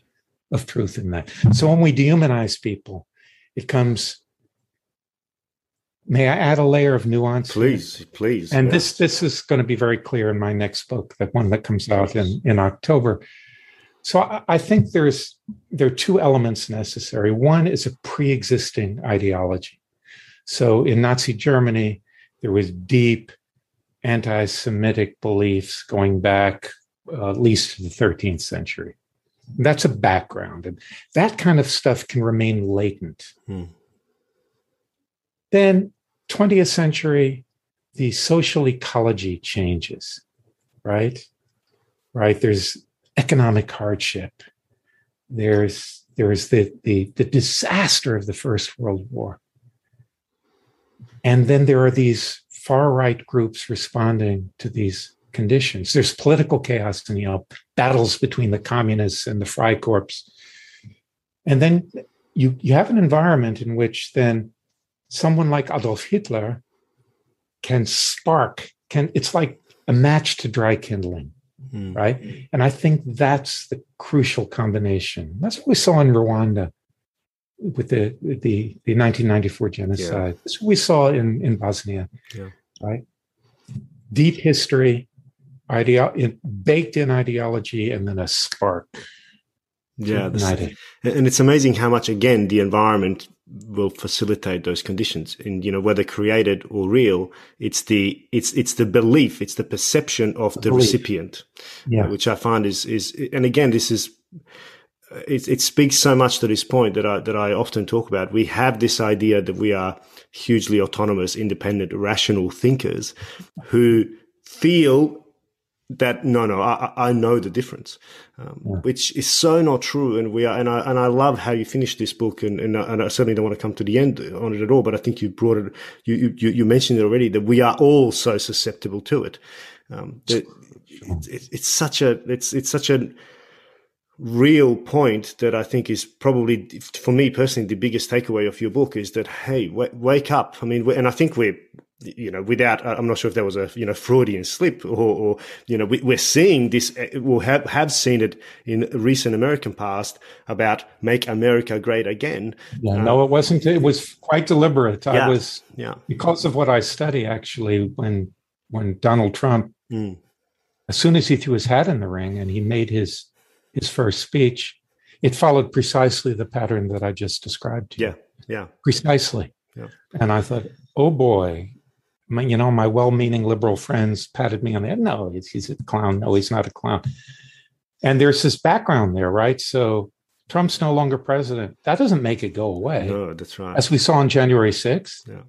of truth in that. So when we dehumanize people, it comes may I add a layer of nuance? Please, please. And yeah. this this is going to be very clear in my next book, that one that comes out in, in October. So I, I think there's there are two elements necessary. One is a pre-existing ideology. So in Nazi Germany, there was deep anti-Semitic beliefs going back uh, at least to the 13th century. That's a background, and that kind of stuff can remain latent. Hmm. Then, 20th century, the social ecology changes, right? Right. There's economic hardship. There's there's the, the the disaster of the First World War. And then there are these far right groups responding to these conditions. There's political chaos and you know battles between the communists and the Freikorps. And then you you have an environment in which then someone like Adolf Hitler can spark, can it's like a match to dry kindling. Mm. Right. And I think that's the crucial combination. That's what we saw in Rwanda with the the, the 1994 genocide. Yeah. That's what we saw in, in Bosnia. Yeah. Right. Deep history, ideo- baked in ideology, and then a spark. Yeah, this, and it's amazing how much again the environment will facilitate those conditions and you know whether created or real it's the it's it's the belief it's the perception of the, the recipient yeah. which i find is is and again this is it, it speaks so much to this point that I that I often talk about. We have this idea that we are hugely autonomous, independent, rational thinkers who feel that no, no, I, I know the difference, um, yeah. which is so not true. And we are, and I and I love how you finished this book, and and, and I certainly don't want to come to the end on it at all. But I think you brought it, you you you mentioned it already that we are all so susceptible to it. Um, that it, it's such a it's it's such a real point that I think is probably for me personally the biggest takeaway of your book is that hey, w- wake up. I mean, and I think we're you know, without, I'm not sure if there was a, you know, Freudian slip or, or you know, we, are seeing this, we'll have, have seen it in recent American past about make America great again. Yeah, um, no, it wasn't, it was quite deliberate. Yeah, I was, yeah, because of what I study actually, when, when Donald Trump, mm. as soon as he threw his hat in the ring and he made his, his first speech, it followed precisely the pattern that I just described to you. Yeah. Yeah. Precisely. Yeah. And I thought, oh boy, my, you know, my well-meaning liberal friends patted me on the head. No, he's, he's a clown. No, he's not a clown. And there's this background there, right? So Trump's no longer president. That doesn't make it go away. No, that's right. As we saw on January 6th. Yeah.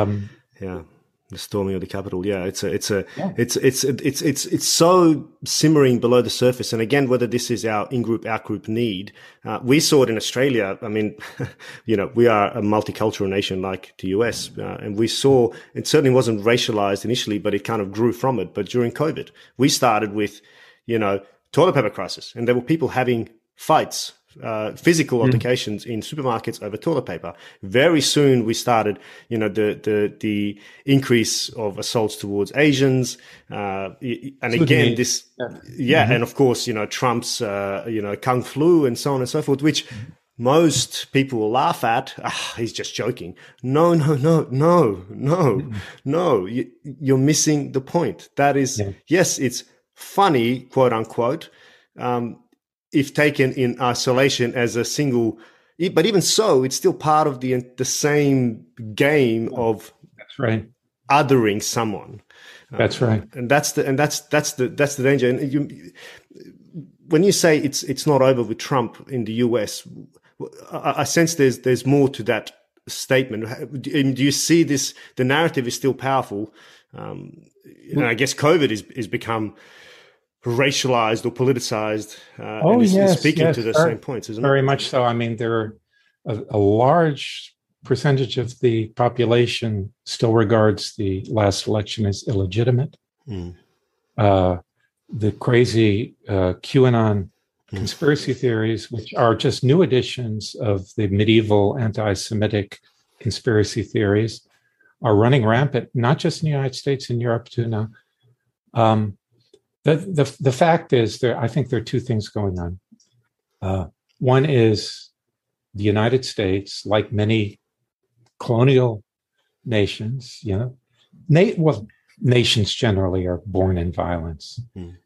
Um, yeah the storming of the Capitol, Yeah, it's a, it's a, yeah. it's, it's, it's, it's, it's so simmering below the surface. And again, whether this is our in-group, out-group need, uh, we saw it in Australia. I mean, *laughs* you know, we are a multicultural nation like the US, uh, and we saw it certainly wasn't racialized initially, but it kind of grew from it. But during COVID, we started with, you know, toilet paper crisis, and there were people having fights uh, physical mm. in supermarkets over toilet paper. Very soon we started, you know, the the the increase of assaults towards Asians, uh, and again this, yeah, yeah mm-hmm. and of course, you know, Trump's, uh, you know, kung flu and so on and so forth, which. Most people will laugh at. Ah, he's just joking. No, no, no, no, no, mm-hmm. no. You, are missing the point. That is, yeah. yes, it's funny, quote unquote. Um, if taken in isolation as a single but even so it's still part of the the same game of that's right. othering someone. That's right. uh, and that's the and that's that's the that's the danger. And you when you say it's it's not over with Trump in the US I, I sense there's there's more to that statement. Do you see this the narrative is still powerful? Um, and I guess COVID is is become racialized or politicized. Uh, oh, and yes, speaking yes, to the very, same points, isn't very it? Very much so. I mean, there are a, a, large percentage of the population still regards the last election as illegitimate. Mm. Uh, the crazy uh, QAnon mm. conspiracy theories, which are just new editions of the medieval anti Semitic conspiracy theories, are running rampant, not just in the United States, in Europe too now. Um, the, the, the fact is, there, I think there are two things going on. Uh, one is the United States, like many colonial nations, you know, na- well, nations generally are born in violence, mm.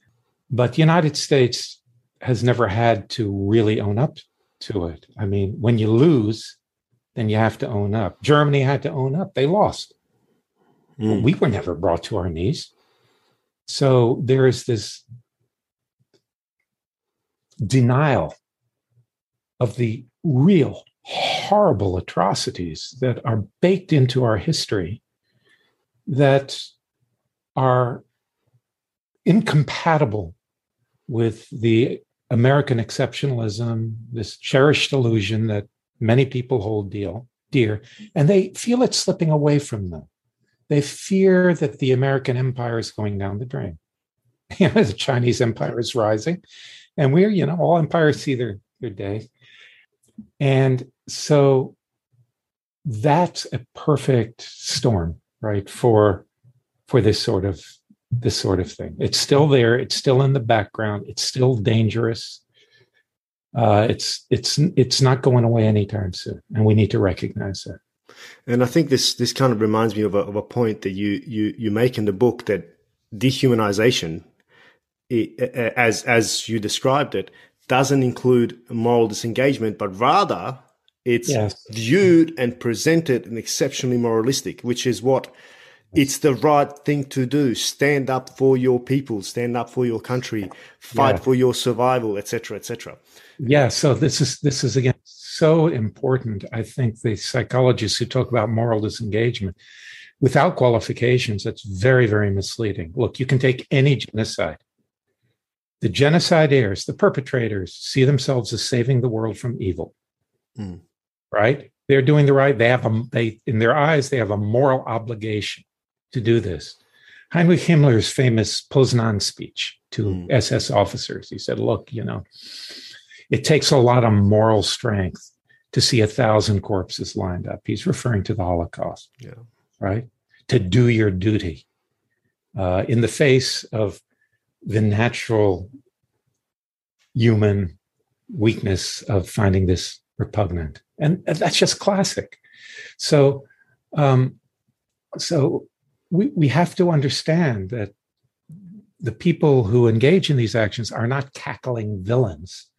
but the United States has never had to really own up to it. I mean, when you lose, then you have to own up. Germany had to own up; they lost. Mm. We were never brought to our knees. So there is this denial of the real horrible atrocities that are baked into our history that are incompatible with the American exceptionalism, this cherished illusion that many people hold deal, dear, and they feel it slipping away from them. They fear that the American empire is going down the drain. *laughs* You know, the Chinese empire is rising, and we're, you know, all empires see their, their day. And so that's a perfect storm, right, for for this sort of this sort of thing. It's still there. It's still in the background. It's still dangerous. Uh, it's it's it's not going away anytime soon, and we need to recognize that. And I think this this kind of reminds me of a, of a point that you you you make in the book that dehumanization, as as you described it, doesn't include moral disengagement, but rather it's yes. viewed and presented and exceptionally moralistic, which is what it's the right thing to do. Stand up for your people, stand up for your country, fight yeah. for your survival, etc., etc. Yeah. So this is this is again so important. I think the psychologists who talk about moral disengagement without qualifications, that's very, very misleading. Look, you can take any genocide. The génocidaires, the perpetrators, see themselves as saving the world from evil. Mm. Right? They're doing the right. They have a they in their eyes, they have a moral obligation to do this. Heinrich Himmler's famous Poznan speech to mm. SS officers. He said, look, you know, it takes a lot of moral strength to see a thousand corpses lined up. He's referring to the Holocaust, yeah. right? To do your duty uh, in the face of the natural human weakness of finding this repugnant, and that's just classic. So, um, so we we have to understand that the people who engage in these actions are not cackling villains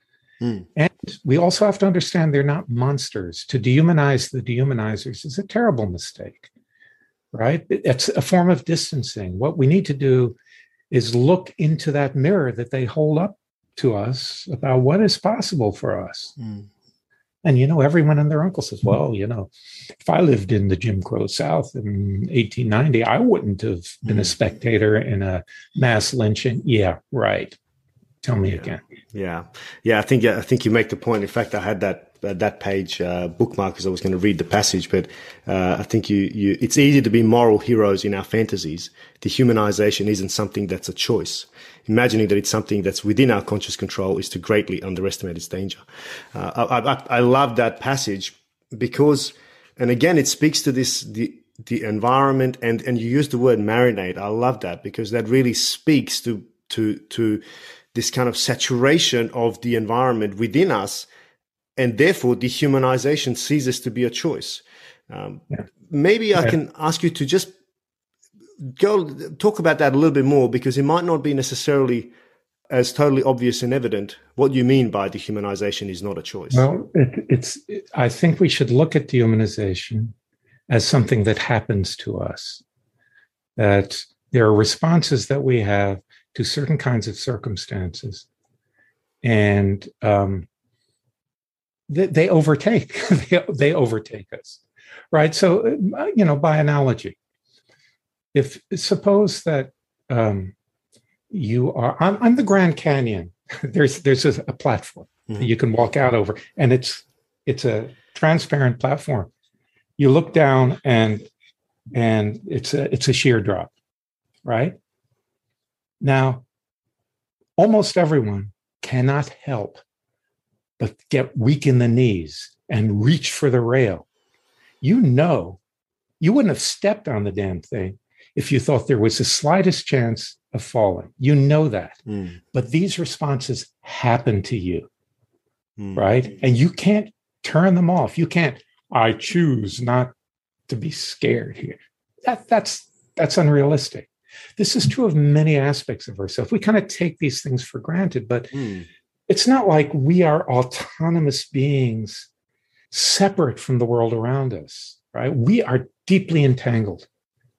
Mm. And we also have to understand they're not monsters. To dehumanize the dehumanizers is a terrible mistake, right? It's a form of distancing. What we need to do is look into that mirror that they hold up to us about what is possible for us. Mm. And you know, everyone and their uncle says, well, you know, if I lived in the Jim Crow South in 1890, I wouldn't have been a hmm. spectator in a mass lynching. Yeah, right. Tell me yeah. again. Yeah, yeah. I think I think you make the point. In fact, I had that uh, that page uh, bookmark because I was going to read the passage. But uh, I think you you it's easy to be moral heroes in our fantasies. Dehumanization isn't something that's a choice. Imagining that it's something that's within our conscious control is to greatly underestimate its danger. Uh, I, I, I love that passage because, and again, it speaks to this the the environment and and you use the word marinate. I love that because that really speaks to to to this kind of saturation of the environment within us, and therefore dehumanization ceases to be a choice. Um, yeah. Maybe yeah. I can ask you to just go talk about that a little bit more because it might not be necessarily as totally obvious and evident what you mean by dehumanization is not a choice. Well, it, it's. It, I think we should look at dehumanization as something that happens to us. That there are responses that we have to certain kinds of circumstances. And um, they, they overtake *laughs* they, they overtake us right? So uh, you know by analogy if suppose that um, you are on, on, the grand canyon. *laughs* There's there's a, a platform mm-hmm. you can walk out over and it's it's a transparent platform. You look down and and it's a it's a sheer drop right now, almost everyone cannot help but get weak in the knees and reach for the rail. You know, you wouldn't have stepped on the damn thing if you thought there was the slightest chance of falling. You know that. Mm. But these responses happen to you, mm. right? And you can't turn them off. You can't, I choose not to be scared here. That, that's, that's unrealistic. This is true of many aspects of ourselves. We kind of take these things for granted, but mm. it's not like we are autonomous beings separate from the world around us, right? We are deeply entangled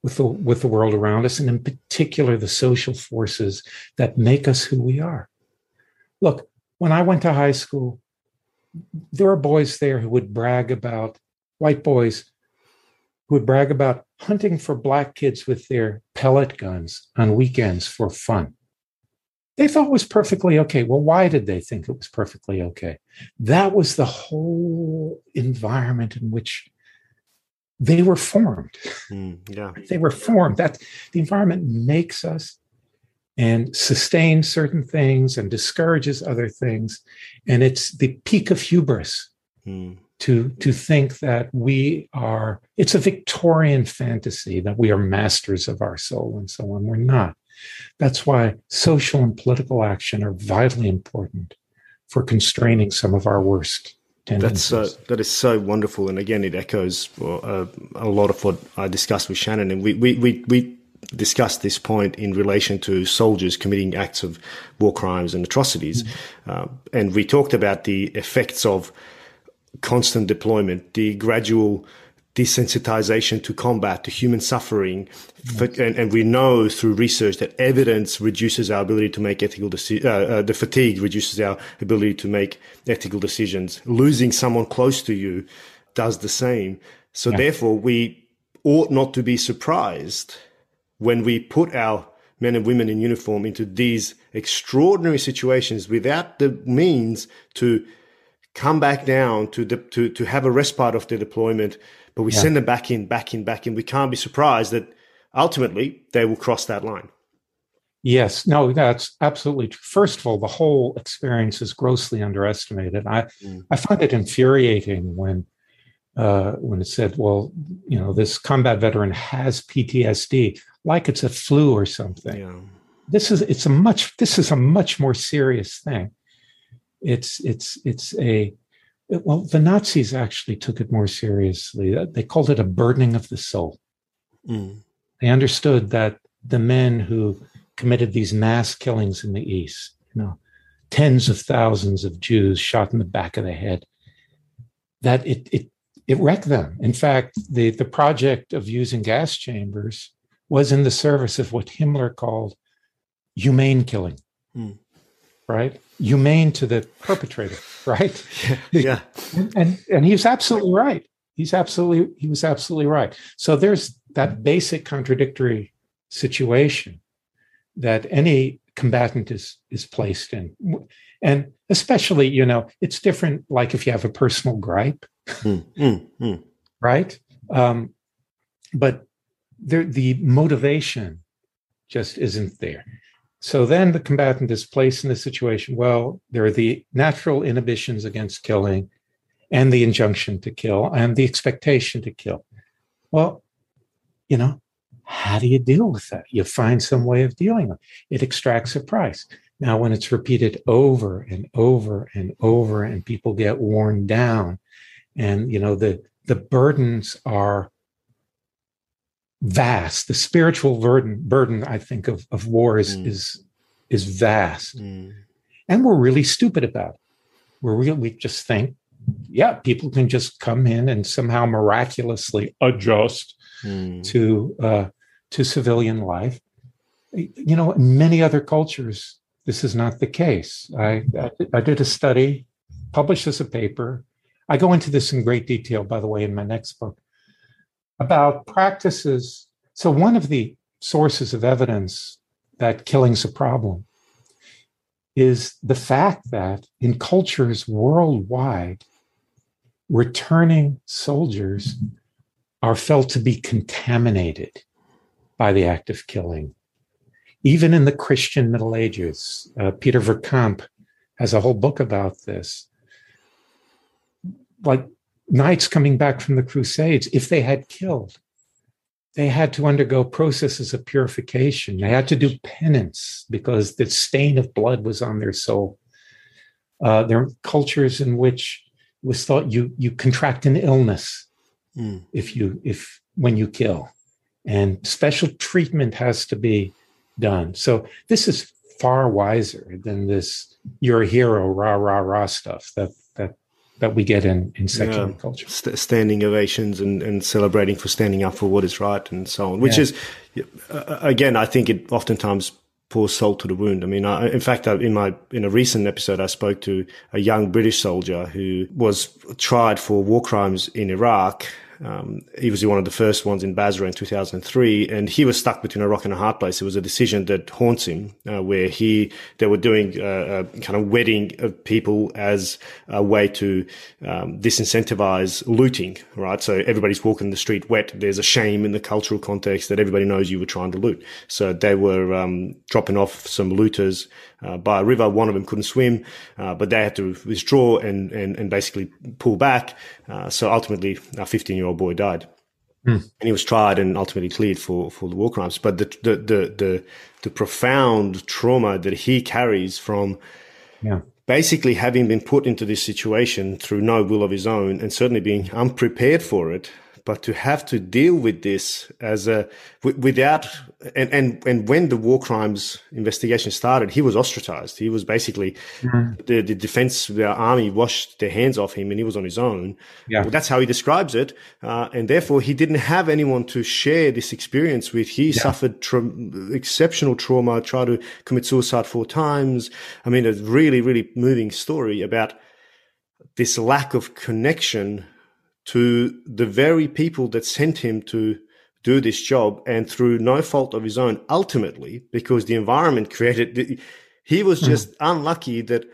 with the, with the world around us, and in particular, the social forces that make us who we are. Look, when I went to high school, there were boys there who would brag about white boys who would brag about hunting for black kids with their pellet guns on weekends for fun. They thought it was perfectly okay. Well, why did they think it was perfectly okay? That was the whole environment in which they were formed. Mm, yeah. They were formed. That the environment makes us and sustains certain things and discourages other things. And it's the peak of hubris mm. To, to think that we are, it's a Victorian fantasy that we are masters of our soul and so on. We're not. That's why social and political action are vitally important for constraining some of our worst tendencies. That's uh, that is so wonderful, and again, it echoes uh, a lot of what I discussed with Shannon, and we we we. we discussed this point in relation to soldiers committing acts of war crimes and atrocities. Mm-hmm. Uh, and we talked about the effects of constant deployment, the gradual desensitization to combat, to human suffering. And, and, we know through research that evidence reduces our ability to make ethical decisions. Uh, uh, the fatigue reduces our ability to make ethical decisions. Losing someone close to you does the same. So yeah. therefore, we ought not to be surprised when we put our men and women in uniform into these extraordinary situations without the means to come back down to the, to, to have a respite of their deployment but we yeah. send them back in, back in, back in. We can't be surprised that ultimately they will cross that line. Yes, no, that's absolutely true. First of all, the whole experience is grossly underestimated. I mm. I find it infuriating when uh, when it said, "Well, you know, this combat veteran has PTSD, like it's a flu or something." Yeah. This is it's a much this is a much more serious thing. It's it's it's a well, the Nazis actually took it more seriously. They called it a burdening of the soul. Mm. They understood that the men who committed these mass killings in the East, you know, tens of thousands of Jews shot in the back of the head, that it it it wrecked them. In fact, the, the project of using gas chambers was in the service of what Himmler called humane killing. Mm. Right? humane to the perpetrator, right? *laughs* Yeah. and, *laughs* and and he's absolutely right. He's absolutely he was absolutely right. So there's that basic contradictory situation that any combatant is is placed in. And especially, you know, it's different like if you have a personal gripe, mm, mm, mm. right? Um, but there, the motivation just isn't there. So then the combatant is placed in the situation well, there are the natural inhibitions against killing and the injunction to kill and the expectation to kill. Well, you know, how do you deal with that? You find some way of dealing with it. It extracts a price. Now, when it's repeated over and over and over, and people get worn down, and you know the the burdens are vast. The spiritual burden, burden I think, of, of war is, mm. is, is vast. Mm. And we're really stupid about it. We're real, we just think, yeah, people can just come in and somehow miraculously adjust mm. to, uh, to civilian life. You know, in many other cultures, this is not the case. I, I did a study, published as a paper. I go into this in great detail, by the way, in my next book about practices. So, one of the sources of evidence that killing's a problem is the fact that in cultures worldwide, returning soldiers are felt to be contaminated by the act of killing. Even in the Christian Middle Ages, uh, Peter Verkamp has a whole book about this. Like knights coming back from the Crusades, if they had killed, they had to undergo processes of purification. They had to do penance because the stain of blood was on their soul. Uh, there are cultures in which it was thought you you contract an illness mm. if you if when you kill, and special treatment has to be done. So this is far wiser than this "you're a hero" rah rah rah stuff that that we get in in secular yeah. culture. St- standing ovations and, and celebrating for standing up for what is right and so on, which yeah. is uh, again, I think it oftentimes pours salt to the wound. I mean, I, in fact, I, in my in a recent episode, I spoke to a young British soldier who was tried for war crimes in Iraq um, he was one of the first ones in Basra in 2003, and he was stuck between a rock and a hard place. It was a decision that haunts him, uh, where he they were doing uh, a kind of wedding of people as a way to um, disincentivize looting, right? So everybody's walking the street wet. There's a shame in the cultural context that everybody knows you were trying to loot. So they were um, dropping off some looters uh, by a river. One of them couldn't swim, uh, but they had to withdraw and, and, and basically pull back. Uh, so ultimately, our 15 year old boy died. Mm. And he was tried and ultimately cleared for, for the war crimes. But the, the, the, the, the profound trauma that he carries from yeah. basically having been put into this situation through no will of his own and certainly being unprepared for it but to have to deal with this as a without and and and when the war crimes investigation started, he was ostracized. He was basically mm-hmm. the the defense, the army washed their hands off him, and he was on his own. Yeah, well, that's how he describes it, uh, and therefore he didn't have anyone to share this experience with. He yeah. suffered tra- exceptional trauma, tried to commit suicide four times. I mean, a really really moving story about this lack of connection to the very people that sent him to do this job and through no fault of his own ultimately because the environment created he was hmm. just mm. unlucky that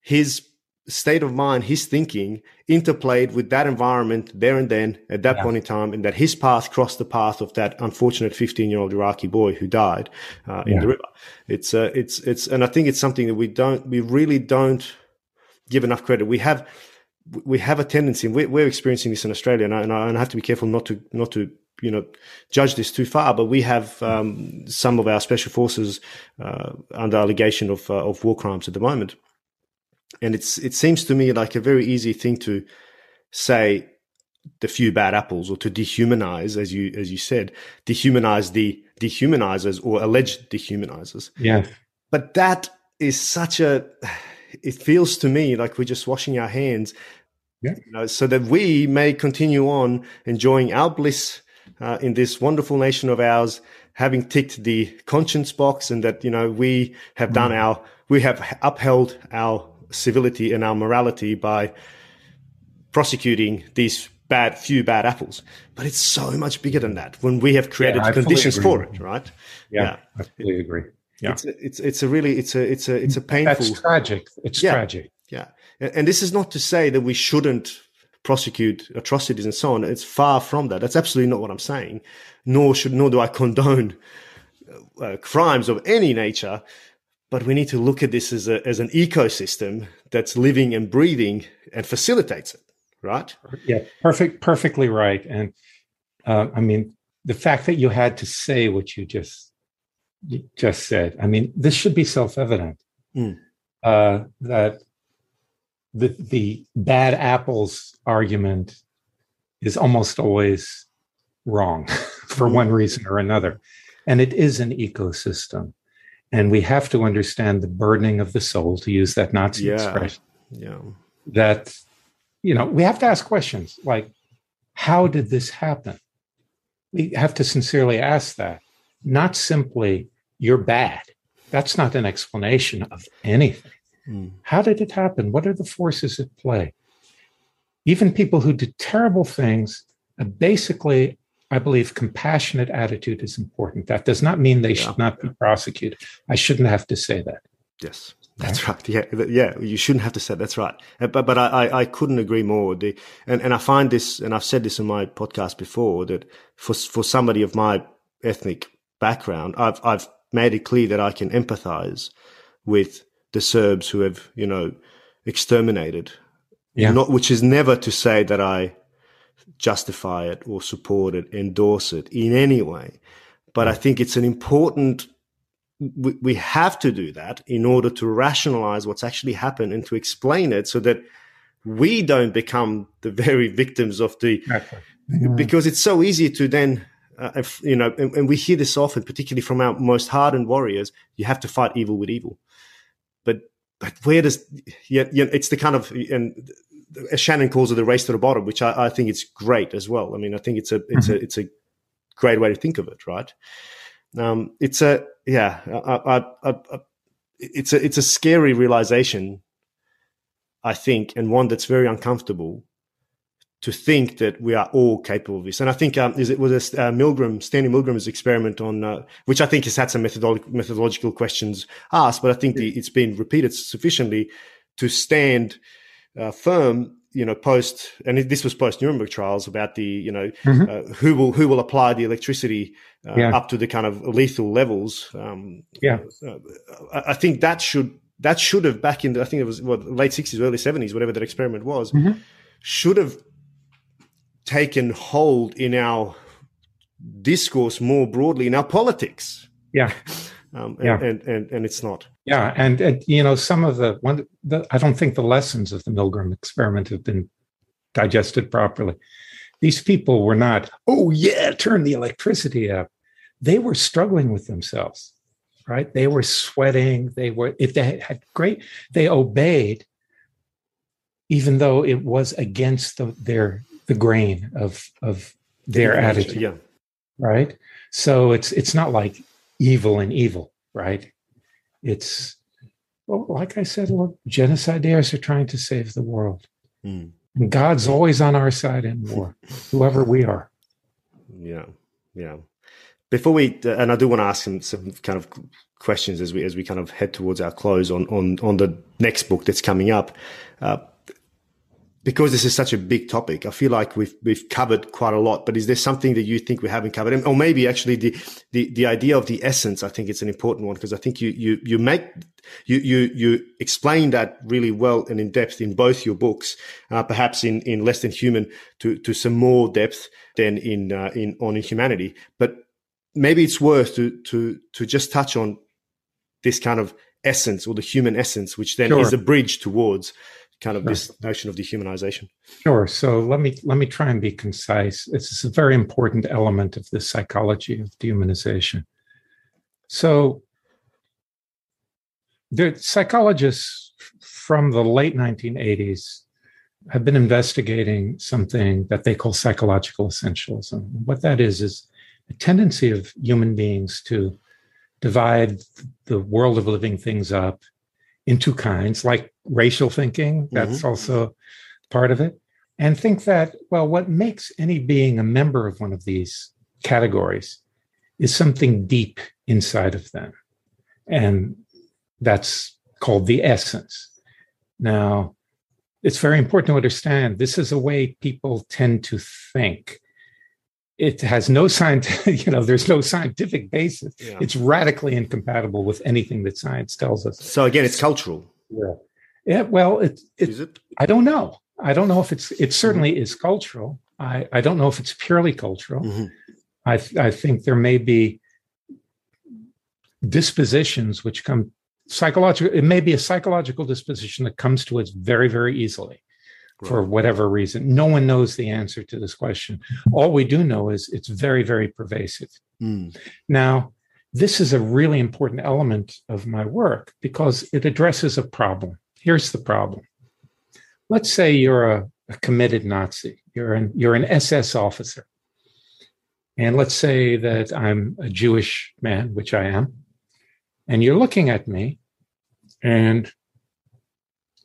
his state of mind his thinking interplayed with that environment there and then at that yeah. point in time and that his path crossed the path of that unfortunate 15 year old iraqi boy who died uh, in yeah. the river it's uh, it's it's and i think it's something that we don't we really don't give enough credit we have we have a tendency, and we're, we're experiencing this in Australia, and I, and I, have to be careful not to not to you know judge this too far. But we have um, some of our special forces uh, under allegation of uh, of war crimes at the moment, and it's it seems to me like a very easy thing to say the few bad apples or to dehumanize, as you as you said, dehumanize the dehumanizers or alleged dehumanizers. Yeah, but that is such a it feels to me like we're just washing our hands yeah. You know, so that we may continue on enjoying our bliss uh, in this wonderful nation of ours, having ticked the conscience box, and that you know we have done mm. our we have upheld our civility and our morality by prosecuting these bad few bad apples. But it's so much bigger than that when we have created yeah, conditions for it, right? Yeah, yeah. I fully agree. Yeah. It's a, it's it's a really it's a it's a it's a painful. That's tragic. It's yeah, tragic. And this is not to say that we shouldn't prosecute atrocities and so on. It's far from that. That's absolutely not what I'm saying. Nor should nor do I condone uh, crimes of any nature. But we need to look at this as a as an ecosystem that's living and breathing and facilitates it. Right? Yeah, perfect, perfectly right. And uh, I mean, the fact that you had to say what you just just said. I mean, this should be self-evident mm. uh, that the the bad apples argument is almost always wrong *laughs* for one mm-hmm. reason or another, and it is an ecosystem, and we have to understand the burdening of the soul, to use that Nazi yeah. expression. Yeah, that you know we have to ask questions like, how did this happen? We have to sincerely ask that not simply you're bad. That's not an explanation of anything. Mm. How did it happen? What are the forces at play? Even people who did terrible things, uh, basically, I believe compassionate attitude is important. That does not mean they yeah. should not be prosecuted. I shouldn't have to say that. Yes. That's right. Yeah, yeah. You shouldn't have to say that's right. Uh, but but I, I couldn't agree more. The, and and I find this, and I've said this in my podcast before that for for somebody of my ethnic background, I've I've made it clear that I can empathize with the Serbs who have, you know, exterminated. Yeah. Not, which is never to say that I justify it or support it, endorse it in any way. But I think it's an important, we, we have to do that in order to rationalize what's actually happened and to explain it so that we don't become the *laughs* very victims of the, exactly because it's so easy to then uh, if, you know, and, and, we hear this often, particularly from our most hardened warriors. You have to fight evil with evil, but but where does yeah, yeah it's the kind of and as Shannon calls it the race to the bottom, which I, I think it's great as well. I mean, I think it's a it's mm-hmm. a it's a great way to think of it, right? Um, it's a yeah, I, I, I, it's a it's a scary realization, I think, and one that's very uncomfortable to think that we are all capable of this. And I think um, is it was a uh, Milgram, Stanley Milgram's experiment on, uh, which I think has had some methodolo- methodological questions asked, but I think the, it's been repeated sufficiently to stand uh, firm. You know, post and this was post Nuremberg trials about the you know mm-hmm. Uh, who will who will apply the electricity uh, yeah. up to the kind of lethal levels. Um, yeah, uh, I think that should that should have back in the, I think it was what late sixties, early seventies, whatever that experiment was, mm-hmm. should have taken hold in our discourse more broadly in our politics. Yeah. Um, and, yeah. And, and, and, it's not. Yeah. And, and, you know, some of the, one, the, I don't think the lessons of the Milgram experiment have been digested properly. These people were not, oh, yeah, turn the electricity up. They were struggling with themselves, right? They were sweating. They were, if they had great, they obeyed, even though it was against the, their the grain of of their attitude. Yeah. Right. So it's it's not like evil and evil, right? It's well, like I said, look, génocidaires are trying to save the world. Mm. And God's always on our side in *laughs* war, whoever we are. Yeah, yeah. Before we, and I do want to ask some some kind of questions as we as we kind of head towards our close on on on the next book that's coming up. Uh, because this is such a big topic, I feel like we've we've covered quite a lot. But is there something that you think we haven't covered, or maybe actually the the the idea of the essence? I think it's an important one because I think you you you make you you you explain that really well and in depth in both your books, uh, perhaps in in less than human to to some more depth than in uh, in on humanity. But maybe it's worth to to to just touch on this kind of essence or the human essence, which then sure. is a bridge towards kind of sure. this notion of dehumanization. Sure. So let me let me try and be concise. This is a very important element of the psychology of dehumanization. So the psychologists from the late 1980s have been investigating something that they call psychological essentialism. What that is is a tendency of human beings to divide the world of living things up into kinds, like racial thinking. That's mm-hmm. also part of it. And think that, well, what makes any being a member of one of these categories is something deep inside of them. And that's called the essence. Now, it's very important to understand this is a way people tend to think it has no scientific, *laughs* you know, there's no scientific basis. Yeah. It's radically incompatible with anything that science tells us. So again, it's cultural. Yeah. Yeah. Well, it, it, is it? I don't know. I don't know if it's, it certainly mm-hmm. is cultural. I, I don't know if it's purely cultural. Mm-hmm. I, I think there may be dispositions which come psychological. It may be a psychological disposition that comes to us very, very easily for whatever reason. No one knows the answer to this question. All we do know is it's very, very pervasive. Mm. Now, this is a really important element of my work because it addresses a problem. Here's the problem. Let's say you're a, a committed Nazi. You're an you're an SS officer. And let's say that I'm a Jewish man, which I am, and you're looking at me, and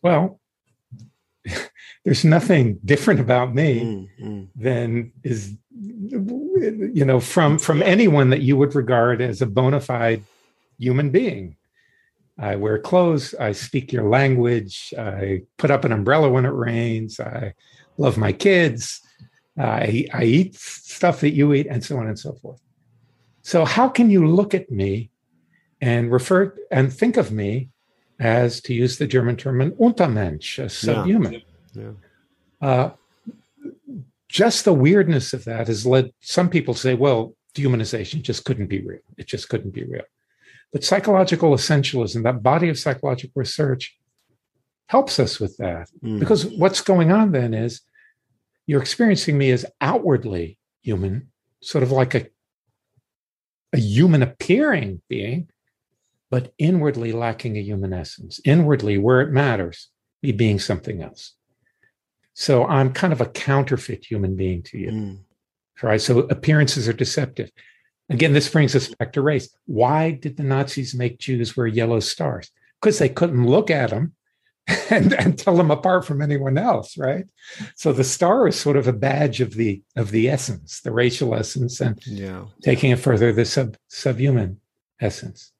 well, there's nothing different about me mm, mm. than is you know from from anyone that you would regard as a bona fide human being i wear clothes i speak your language i put up an umbrella when it rains i love my kids i i eat stuff that you eat and so on and so forth so how can you look at me and refer and think of me as to use the german term an untermensch a subhuman yeah. Yeah. Uh, just the weirdness of that has led some people to say, well, dehumanization just couldn't be real. It just couldn't be real. But psychological essentialism, that body of psychological research, helps us with that. Mm. Because what's going on then is you're experiencing me as outwardly human, sort of like a, a human appearing being, but inwardly lacking a human essence. Inwardly, where it matters, me being something else. So I'm kind of a counterfeit human being to you. Mm. Right. So appearances are deceptive. Again, this brings us back to race. Why did the Nazis make Jews wear yellow stars? Because they couldn't look at them *laughs* and, and tell them apart from anyone else, right? So the star is sort of a badge of the of the essence, the racial essence, and yeah. taking it further, the sub subhuman essence.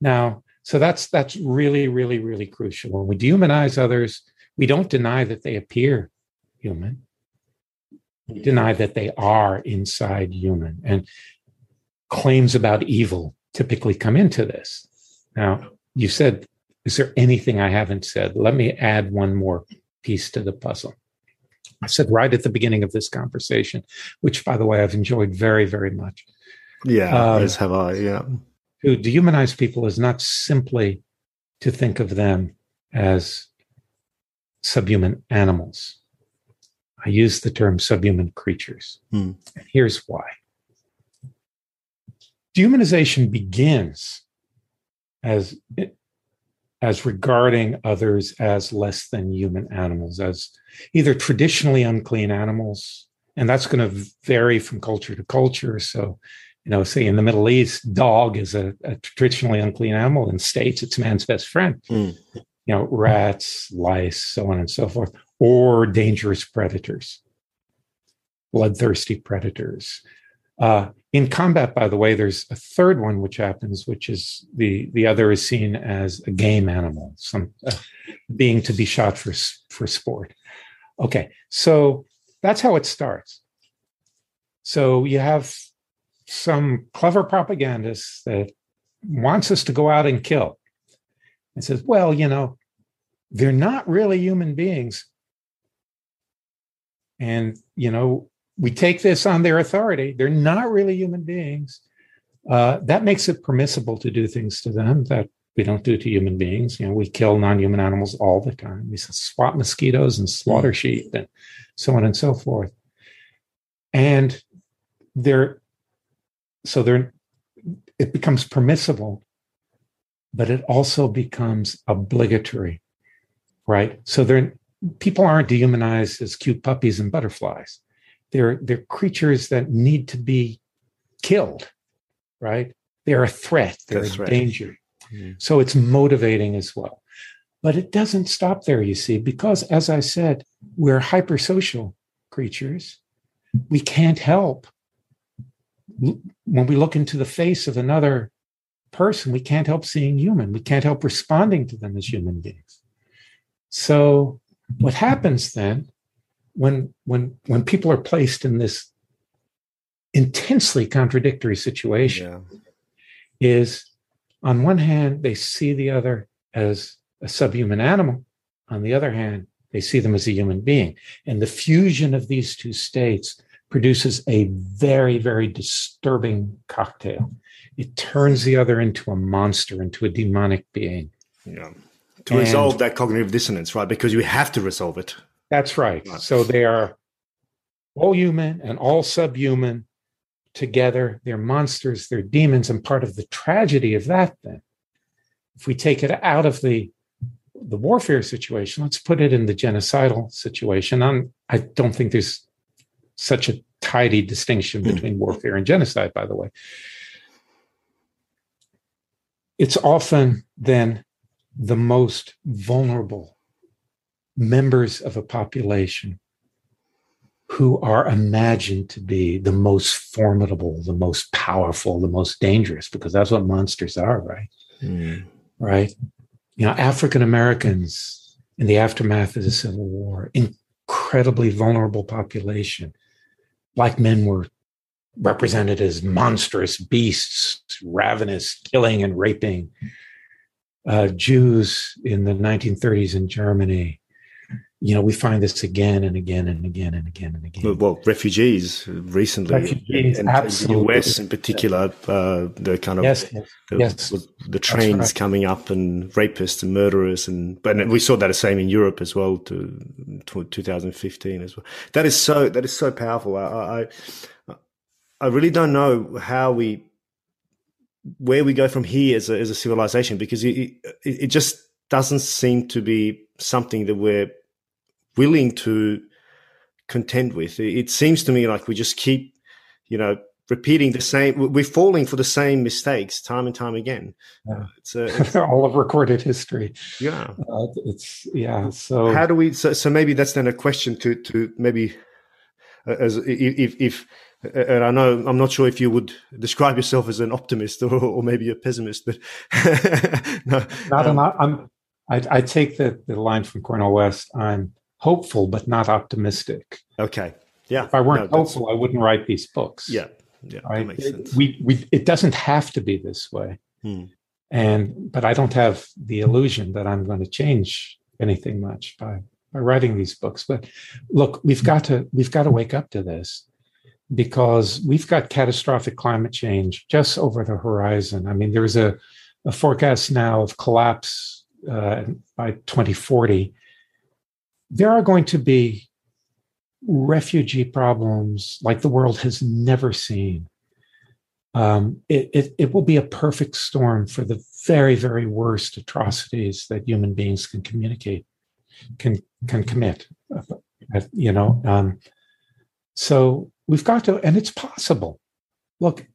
Now, so that's that's really, really, really crucial. When we dehumanize others, we don't deny that they appear human. We deny that they are inside human. And claims about evil typically come into this. Now, you said is there anything I haven't said? Let me add one more piece to the puzzle. I said right at the beginning of this conversation, which, by the way, I've enjoyed very, very much. Yeah, um, as have I. Yeah. To dehumanize people is not simply to think of them as subhuman animals. I use the term subhuman creatures. Hmm. And here's why. Dehumanization begins as as regarding others as less than human animals, as either traditionally unclean animals, and that's going to vary from culture to culture. So, you know, say in the Middle East, dog is a, a traditionally unclean animal. In states, it's man's best friend. Mm. You know, rats, lice, so on and so forth, or dangerous predators, bloodthirsty predators. Uh, in combat, by the way, there's a third one which happens, which is the the other is seen as a game animal, some uh, being to be shot for for sport. Okay, so that's how it starts. So you have some clever propagandist that wants us to go out and kill, and says, "Well, you know, they're not really human beings." And you know, we take this on their authority. They're not really human beings. Uh, that makes it permissible to do things to them that we don't do to human beings. You know, we kill non-human animals all the time. We swat mosquitoes and slaughter sheep and so on and so forth. And they're so they're it becomes permissible, but it also becomes obligatory, right? So they're people aren't dehumanized as cute puppies and butterflies they're they're creatures that need to be killed, right? They're a threat. They're That's a right. danger. Mm-hmm. So it's motivating as well. But it doesn't stop there, you see, because as I said, we're hypersocial creatures. We can't help when we look into the face of another person, we can't help seeing human. We can't help responding to them as human beings. So, what happens then when when when people are placed in this intensely contradictory situation yeah. is on one hand they see the other as a subhuman animal. On the other hand they see them as a human being. And the fusion of these two states produces a very very disturbing cocktail. It turns the other into a monster into a demonic being. Yeah to and, resolve that cognitive dissonance right because you have to resolve it that's right. So they are all human and all subhuman together. They're monsters, they're demons, and part of the tragedy of that then, if we take it out of the the warfare situation, let's put it in the genocidal situation. I'm, I don't think there's such a tidy distinction hmm. between warfare and genocide, by the way. It's often then the most vulnerable members of a population who are imagined to be the most formidable, the most powerful, the most dangerous, because that's what monsters are, right? Mm. Right? You know, African Americans in the aftermath of the Civil War, incredibly vulnerable population. Black men were represented as monstrous beasts, ravenous, killing and raping. Uh, Jews in the 1930s in Germany you know, we find this again and again and again and again and again. Well, refugees recently, refugees, and, absolutely. the US in particular, uh, the kind of yes, yes, the, yes. the trains right. coming up and rapists and murderers, and but we saw that the same in Europe as well to, to 2015 as well. That is so that is so powerful. I, I I really don't know how we where we go from here as a, as a civilization because it, it, it just doesn't seem to be something that we're willing to contend with. It seems to me like we just keep, you know, repeating the same. We're falling for the same mistakes time and time again. Yeah. It's, a, it's *laughs* all of recorded history. Yeah, uh, it's yeah. So how do we? So, so maybe that's then a question to to maybe uh, as if if. And I know I'm not sure if you would describe yourself as an optimist or, or maybe a pessimist, but *laughs* no, not um, an, I'm. I, I take the, the line from Cornel West. I'm hopeful but not optimistic. Okay. Yeah. If I weren't no, hopeful, I wouldn't write these books. Yeah. Yeah. Right? That makes sense. We, we, it doesn't have to be this way. Hmm. And, but I don't have the illusion that I'm going to change anything much by, by writing these books. But look, we've got to, we've got to wake up to this because we've got catastrophic climate change just over the horizon. I mean, there's a, a forecast now of collapse uh, by 2040 there are going to be refugee problems like the world has never seen. Um, it, it, it, will be a perfect storm for the very, very worst atrocities that human beings can communicate, can can commit. You know, um, so we've got to, and it's possible. Look,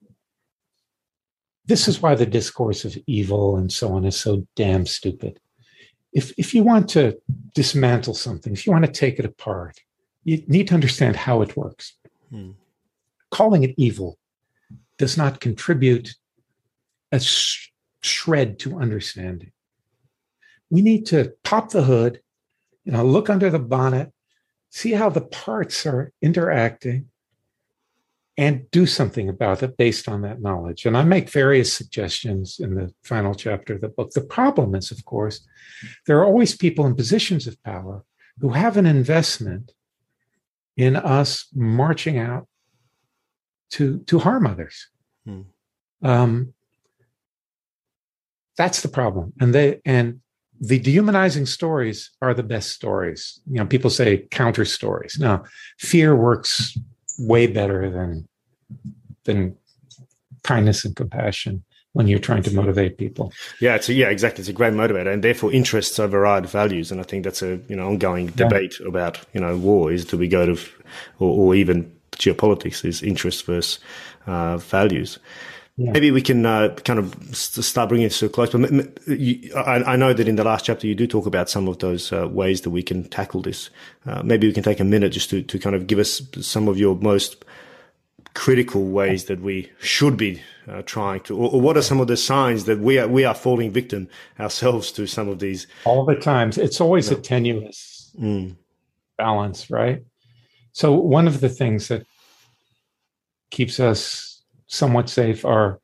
this is why the discourse of evil and so on is so damn stupid if if you want to dismantle something, if you want to take it apart, you need to understand how it works. Hmm. Calling it evil does not contribute a sh- shred to understanding. We need to pop the hood, you know, look under the bonnet, see how the parts are interacting, and do something about it based on that knowledge. And I make various suggestions in the final chapter of the book. The problem is, of course, there are always people in positions of power who have an investment in us marching out to, to harm others. Hmm. Um, that's the problem. And they and the dehumanizing stories are the best stories. You know, people say counter stories. Now, fear works way better than than kindness and compassion when you're trying to motivate people. Yeah, it's a, yeah, exactly. It's a great motivator, and therefore interests override values. And I think that's a you know ongoing debate yeah. about you know war is do we go to, or, or even geopolitics is interest versus uh, values. Yeah. Maybe we can uh, kind of start bringing it so close. But you, I, I, know that in the last chapter you do talk about some of those uh, ways that we can tackle this. Uh, maybe we can take a minute just to, to kind of give us some of your most critical ways that we should be uh, trying to, or, or, what are some of the signs that we are we are falling victim ourselves to some of these? All the times, it's always yeah. a tenuous mm. balance, right? So one of the things that keeps us somewhat safe are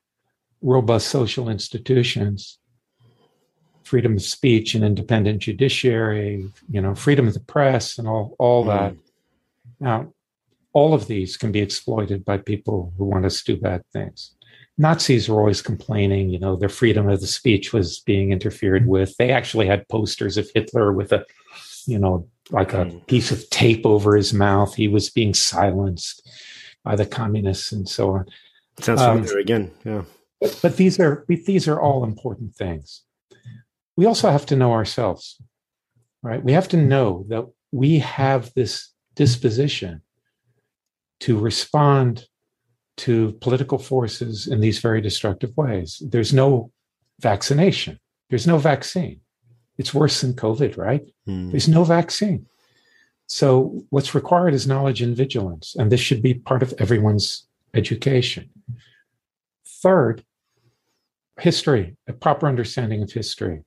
robust social institutions, freedom of speech and independent judiciary, you know, freedom of the press and all, all mm. that. Now, all of these can be exploited by people who want us to do bad things. Nazis were always complaining, you know, their freedom of the speech was being interfered with. They actually had posters of Hitler with a, you know, like a mm. piece of tape over his mouth. He was being silenced by the communists and so on. Sounds familiar um, again. Yeah. But, these are these are all important things. We also have to know ourselves, right? We have to know that we have this disposition to respond to political forces in these very destructive ways. There's no vaccination. There's no vaccine. It's worse than COVID, right? Mm. There's no vaccine. So, what's required is knowledge and vigilance. And this should be part of everyone's education. Third, history, a proper understanding of history,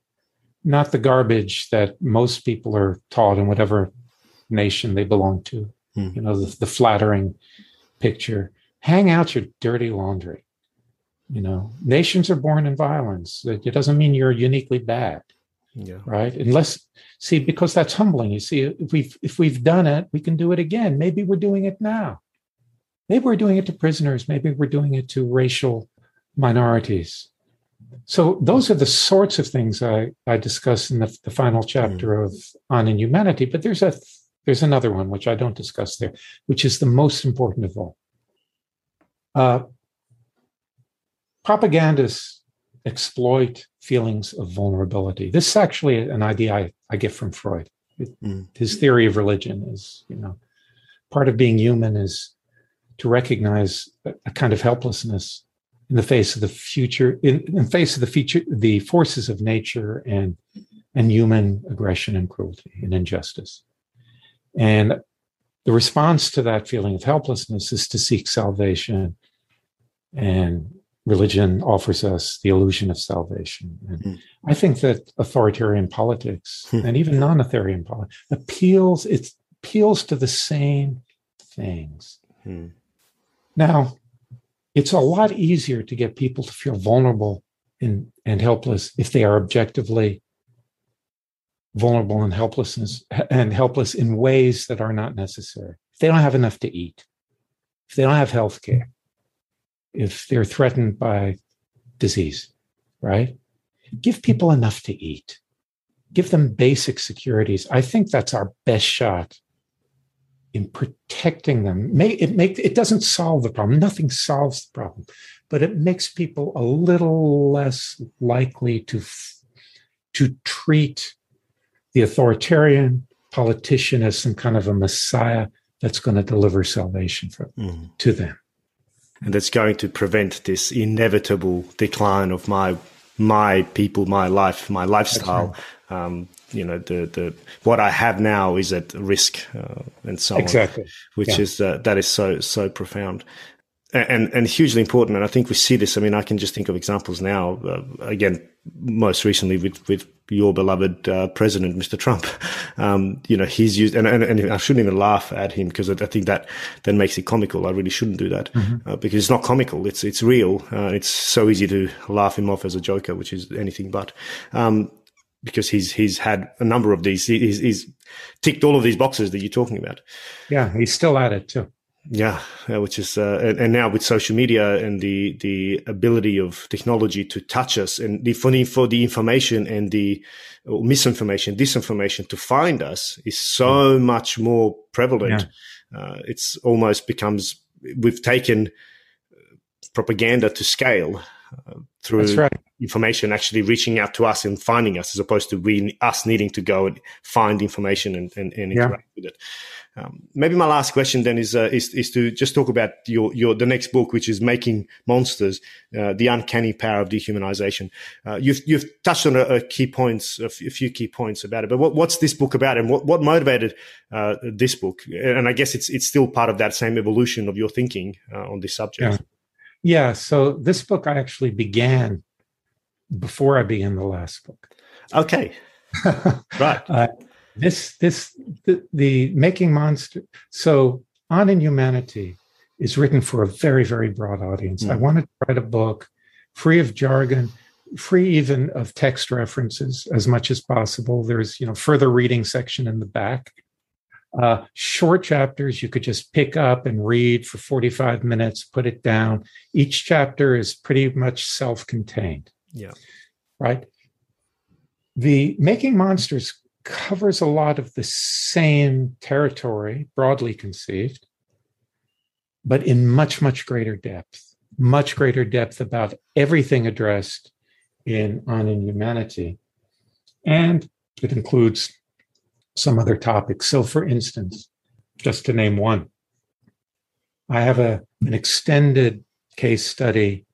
not the garbage that most people are taught in whatever nation they belong to. Mm. You know, the, the flattering picture. Hang out your dirty laundry. You know, nations are born in violence. It doesn't mean you're uniquely bad. Yeah. Right. Unless see, because that's humbling. You see, if we've if we've done it, we can do it again. Maybe we're doing it now. Maybe we're doing it to prisoners. Maybe we're doing it to racial minorities. So those are the sorts of things I, I discuss in the, the final chapter mm. of On Inhumanity. But there's a there's another one which I don't discuss there, which is the most important of all. Uh, propagandists exploit feelings of vulnerability. This is actually an idea I, I get from Freud. mm. His theory of religion is, you know, part of being human is to recognize a, kind of helplessness in the face of the future, in, in face of the future, the forces of nature and and human aggression and cruelty and injustice. And the response to that feeling of helplessness is to seek salvation and religion offers us the illusion of salvation. And mm. I think that authoritarian politics hmm. and even non-authoritarian politics appeals it appeals to the same things. Mm. Now, it's a lot easier to get people to feel vulnerable and, and helpless if they are objectively vulnerable and helplessness and helpless in ways that are not necessary. If they don't have enough to eat, if they don't have health care, if they're threatened by disease, right? Give people enough to eat. Give them basic securities. I think that's our best shot in protecting them. It make it doesn't solve the problem. Nothing solves the problem, but it makes people a little less likely to to treat the authoritarian politician as some kind of a messiah that's going to deliver salvation for, mm. to them and that's going to prevent this inevitable decline of my my people, my life, my lifestyle. Right. Um, you know, the the what I have now is at risk, uh, and so exactly. on. Which yeah. is uh, that is so so profound and and hugely important. And I think we see this. I mean, I can just think of examples now. Uh, again, most recently with with your beloved uh, president, Mr. Trump. *laughs* Um, you know, he's used, and, and, and, I shouldn't even laugh at him because I think that then makes it comical. I really shouldn't do that mm-hmm. uh, because it's not comical. It's it's real. Uh, it's so easy to laugh him off as a joker, which is anything but. Um, because he's he's had a number of these. He's, he's ticked all of these boxes that you're talking about. Yeah, he's still at it too. Yeah, which is uh, and, and, now with social media and the the ability of technology to touch us and the for the, for the information and the misinformation, disinformation to find us is so much more prevalent. Yeah. Uh, it's almost becomes we've taken propaganda to scale uh, through right. information actually reaching out to us and finding us as opposed to we us needing to go and find information and, and, and interact yeah. with it. Um, maybe my last question then is, uh, is is to just talk about your your the next book, which is Making Monsters: uh, The Uncanny Power of Dehumanization. Uh, you've you've touched on a, a key points, a, f- a few key points about it. But what, what's this book about, and what what motivated uh, this book? And I guess it's it's still part of that same evolution of your thinking uh, on this subject. Yeah. Yeah. So this book I actually began before I began the last book. Okay. *laughs* right. Uh, this this the, the making monster so on inhumanity is written for a very very broad audience mm. i wanted to write a book free of jargon free even of text references as much as possible there's you know further reading section in the back uh, short chapters you could just pick up and read for 45 minutes put it down. Each chapter is pretty much self-contained. Yeah. Right? The making monsters covers a lot of the same territory, broadly conceived, but in much, much greater depth, much greater depth about everything addressed in On Inhumanity. And it includes some other topics. So, for instance, just to name one, I have a, an extended case study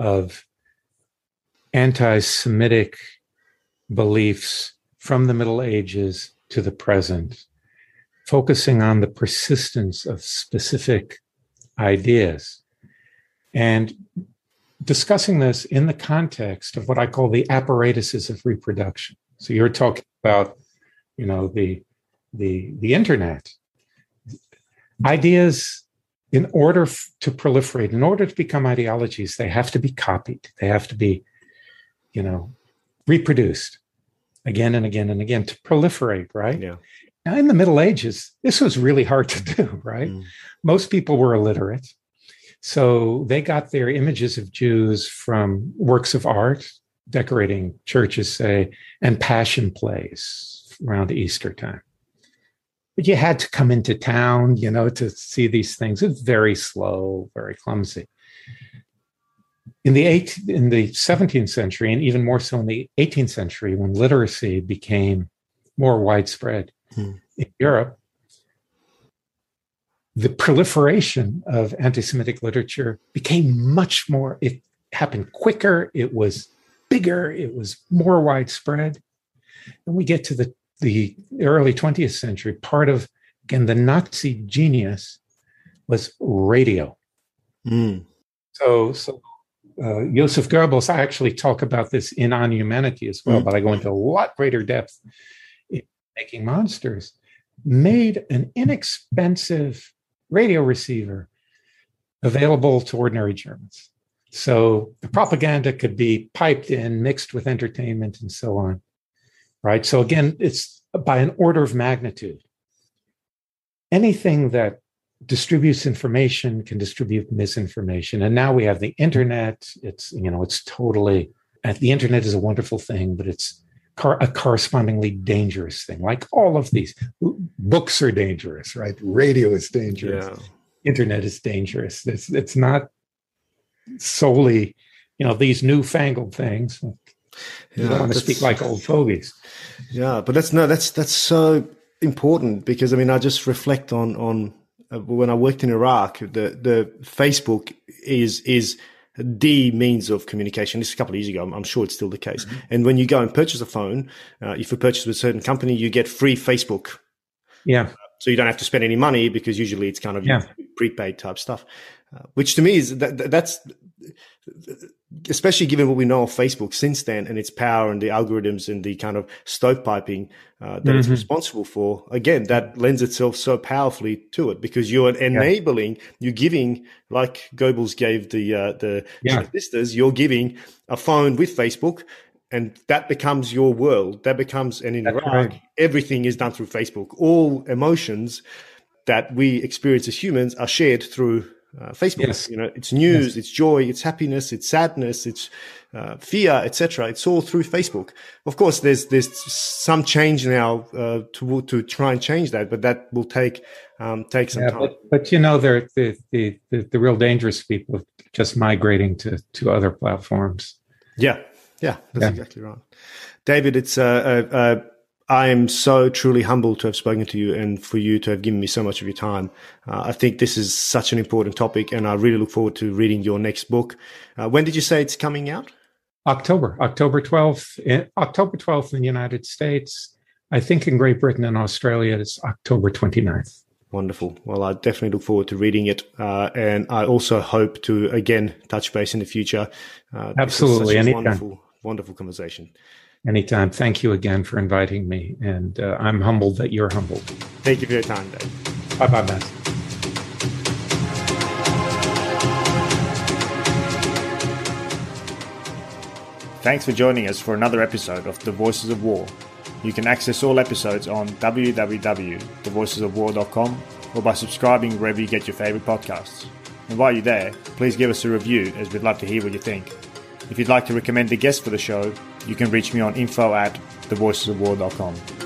of anti Semitic beliefs from the Middle Ages to the present, focusing on the persistence of specific ideas and discussing this in the context of what I call the apparatuses of reproduction. So you're talking about, you know, the the the internet. Ideas, in order f- to proliferate, in order to become ideologies, they have to be copied. They have to be, you know, reproduced. again and again and again to proliferate, right? Yeah. Now, in the Middle Ages, this was really hard to *laughs* do, right? Mm. Most people were illiterate. So they got their images of Jews from works of art, decorating churches, say, and passion plays around Easter time. But you had to come into town, you know, to see these things. It's very slow, very clumsy. In the eight, in the 17th century, and even more so in the 18th century, when literacy became more widespread hmm. in Europe, the proliferation of anti-Semitic literature became much more. It happened quicker. It was bigger. It was more widespread. And we get to the the early 20th century, part of, again, the Nazi genius was radio. Mm. So, so uh, Joseph Goebbels, I actually talk about this in On Inhumanity as well, mm. but I go into a lot greater depth in making monsters, made an inexpensive radio receiver available to ordinary Germans. So the propaganda could be piped in, mixed with entertainment, and so on right? So again, it's by an order of magnitude. Anything that distributes information can distribute misinformation. And now we have the internet. It's, you know, it's totally, the internet is a wonderful thing, but it's a correspondingly dangerous thing. Like all of these books are dangerous, right? Radio is dangerous. Yeah. Internet is dangerous. It's, it's not solely, you know, these newfangled things yeah, don't want to speak like old fogies. Yeah, but that's no, that's that's so important because I mean, I just reflect on on uh, when I worked in Iraq. The the Facebook is is the means of communication. This is a couple of years ago. I'm, I'm sure it's still the case. Mm-hmm. And when you go and purchase a phone, uh, if you purchase with a certain company, you get free Facebook. Yeah. So you don't have to spend any money because usually it's kind of yeah. prepaid type stuff, uh, which to me is that that's especially given what we know of Facebook since then and its power and the algorithms and the kind of stovepiping uh, that mm-hmm. it's responsible for, again, that lends itself so powerfully to it because you're enabling, yeah. you're giving, like Goebbels gave the uh, the yeah. you're giving a phone with Facebook. And that becomes your world. That becomes, and in Iraq, right. everything is done through Facebook. All emotions that we experience as humans are shared through uh, Facebook. Yes. You know, it's news, yes. it's joy, it's happiness, it's sadness, it's uh, fear, etc. It's all through Facebook. Of course, there's there's some change now uh, to to try and change that, but that will take um, take some yeah, time. But, but you know, the, the the the real dangerous people just migrating to to other platforms. Yeah, yeah, that's yeah. exactly right. David, it's a, a, a I am so truly humbled to have spoken to you and for you to have given me so much of your time. Uh, I think this is such an important topic, and I really look forward to reading your next book. Uh, when did you say it's coming out? October, October 12th, in, October 12th in the United States. I think in Great Britain and Australia, it's October 29th. Wonderful. Well, I definitely look forward to reading it. Uh, and I also hope to, again, touch base in the future. Uh, Absolutely. Anytime. Wonderful, wonderful conversation. Anytime. Thank you again for inviting me. And uh, I'm humbled that you're humbled. Thank you for your time, Dave. Bye bye, man. Thanks for joining us for another episode of The Voices of War. You can access all episodes on www.thevoicesofwar.com or by subscribing wherever you get your favorite podcasts. And while you're there, please give us a review as we'd love to hear what you think. If you'd like to recommend a guest for the show, you can reach me on info at thevoicesofwar.com.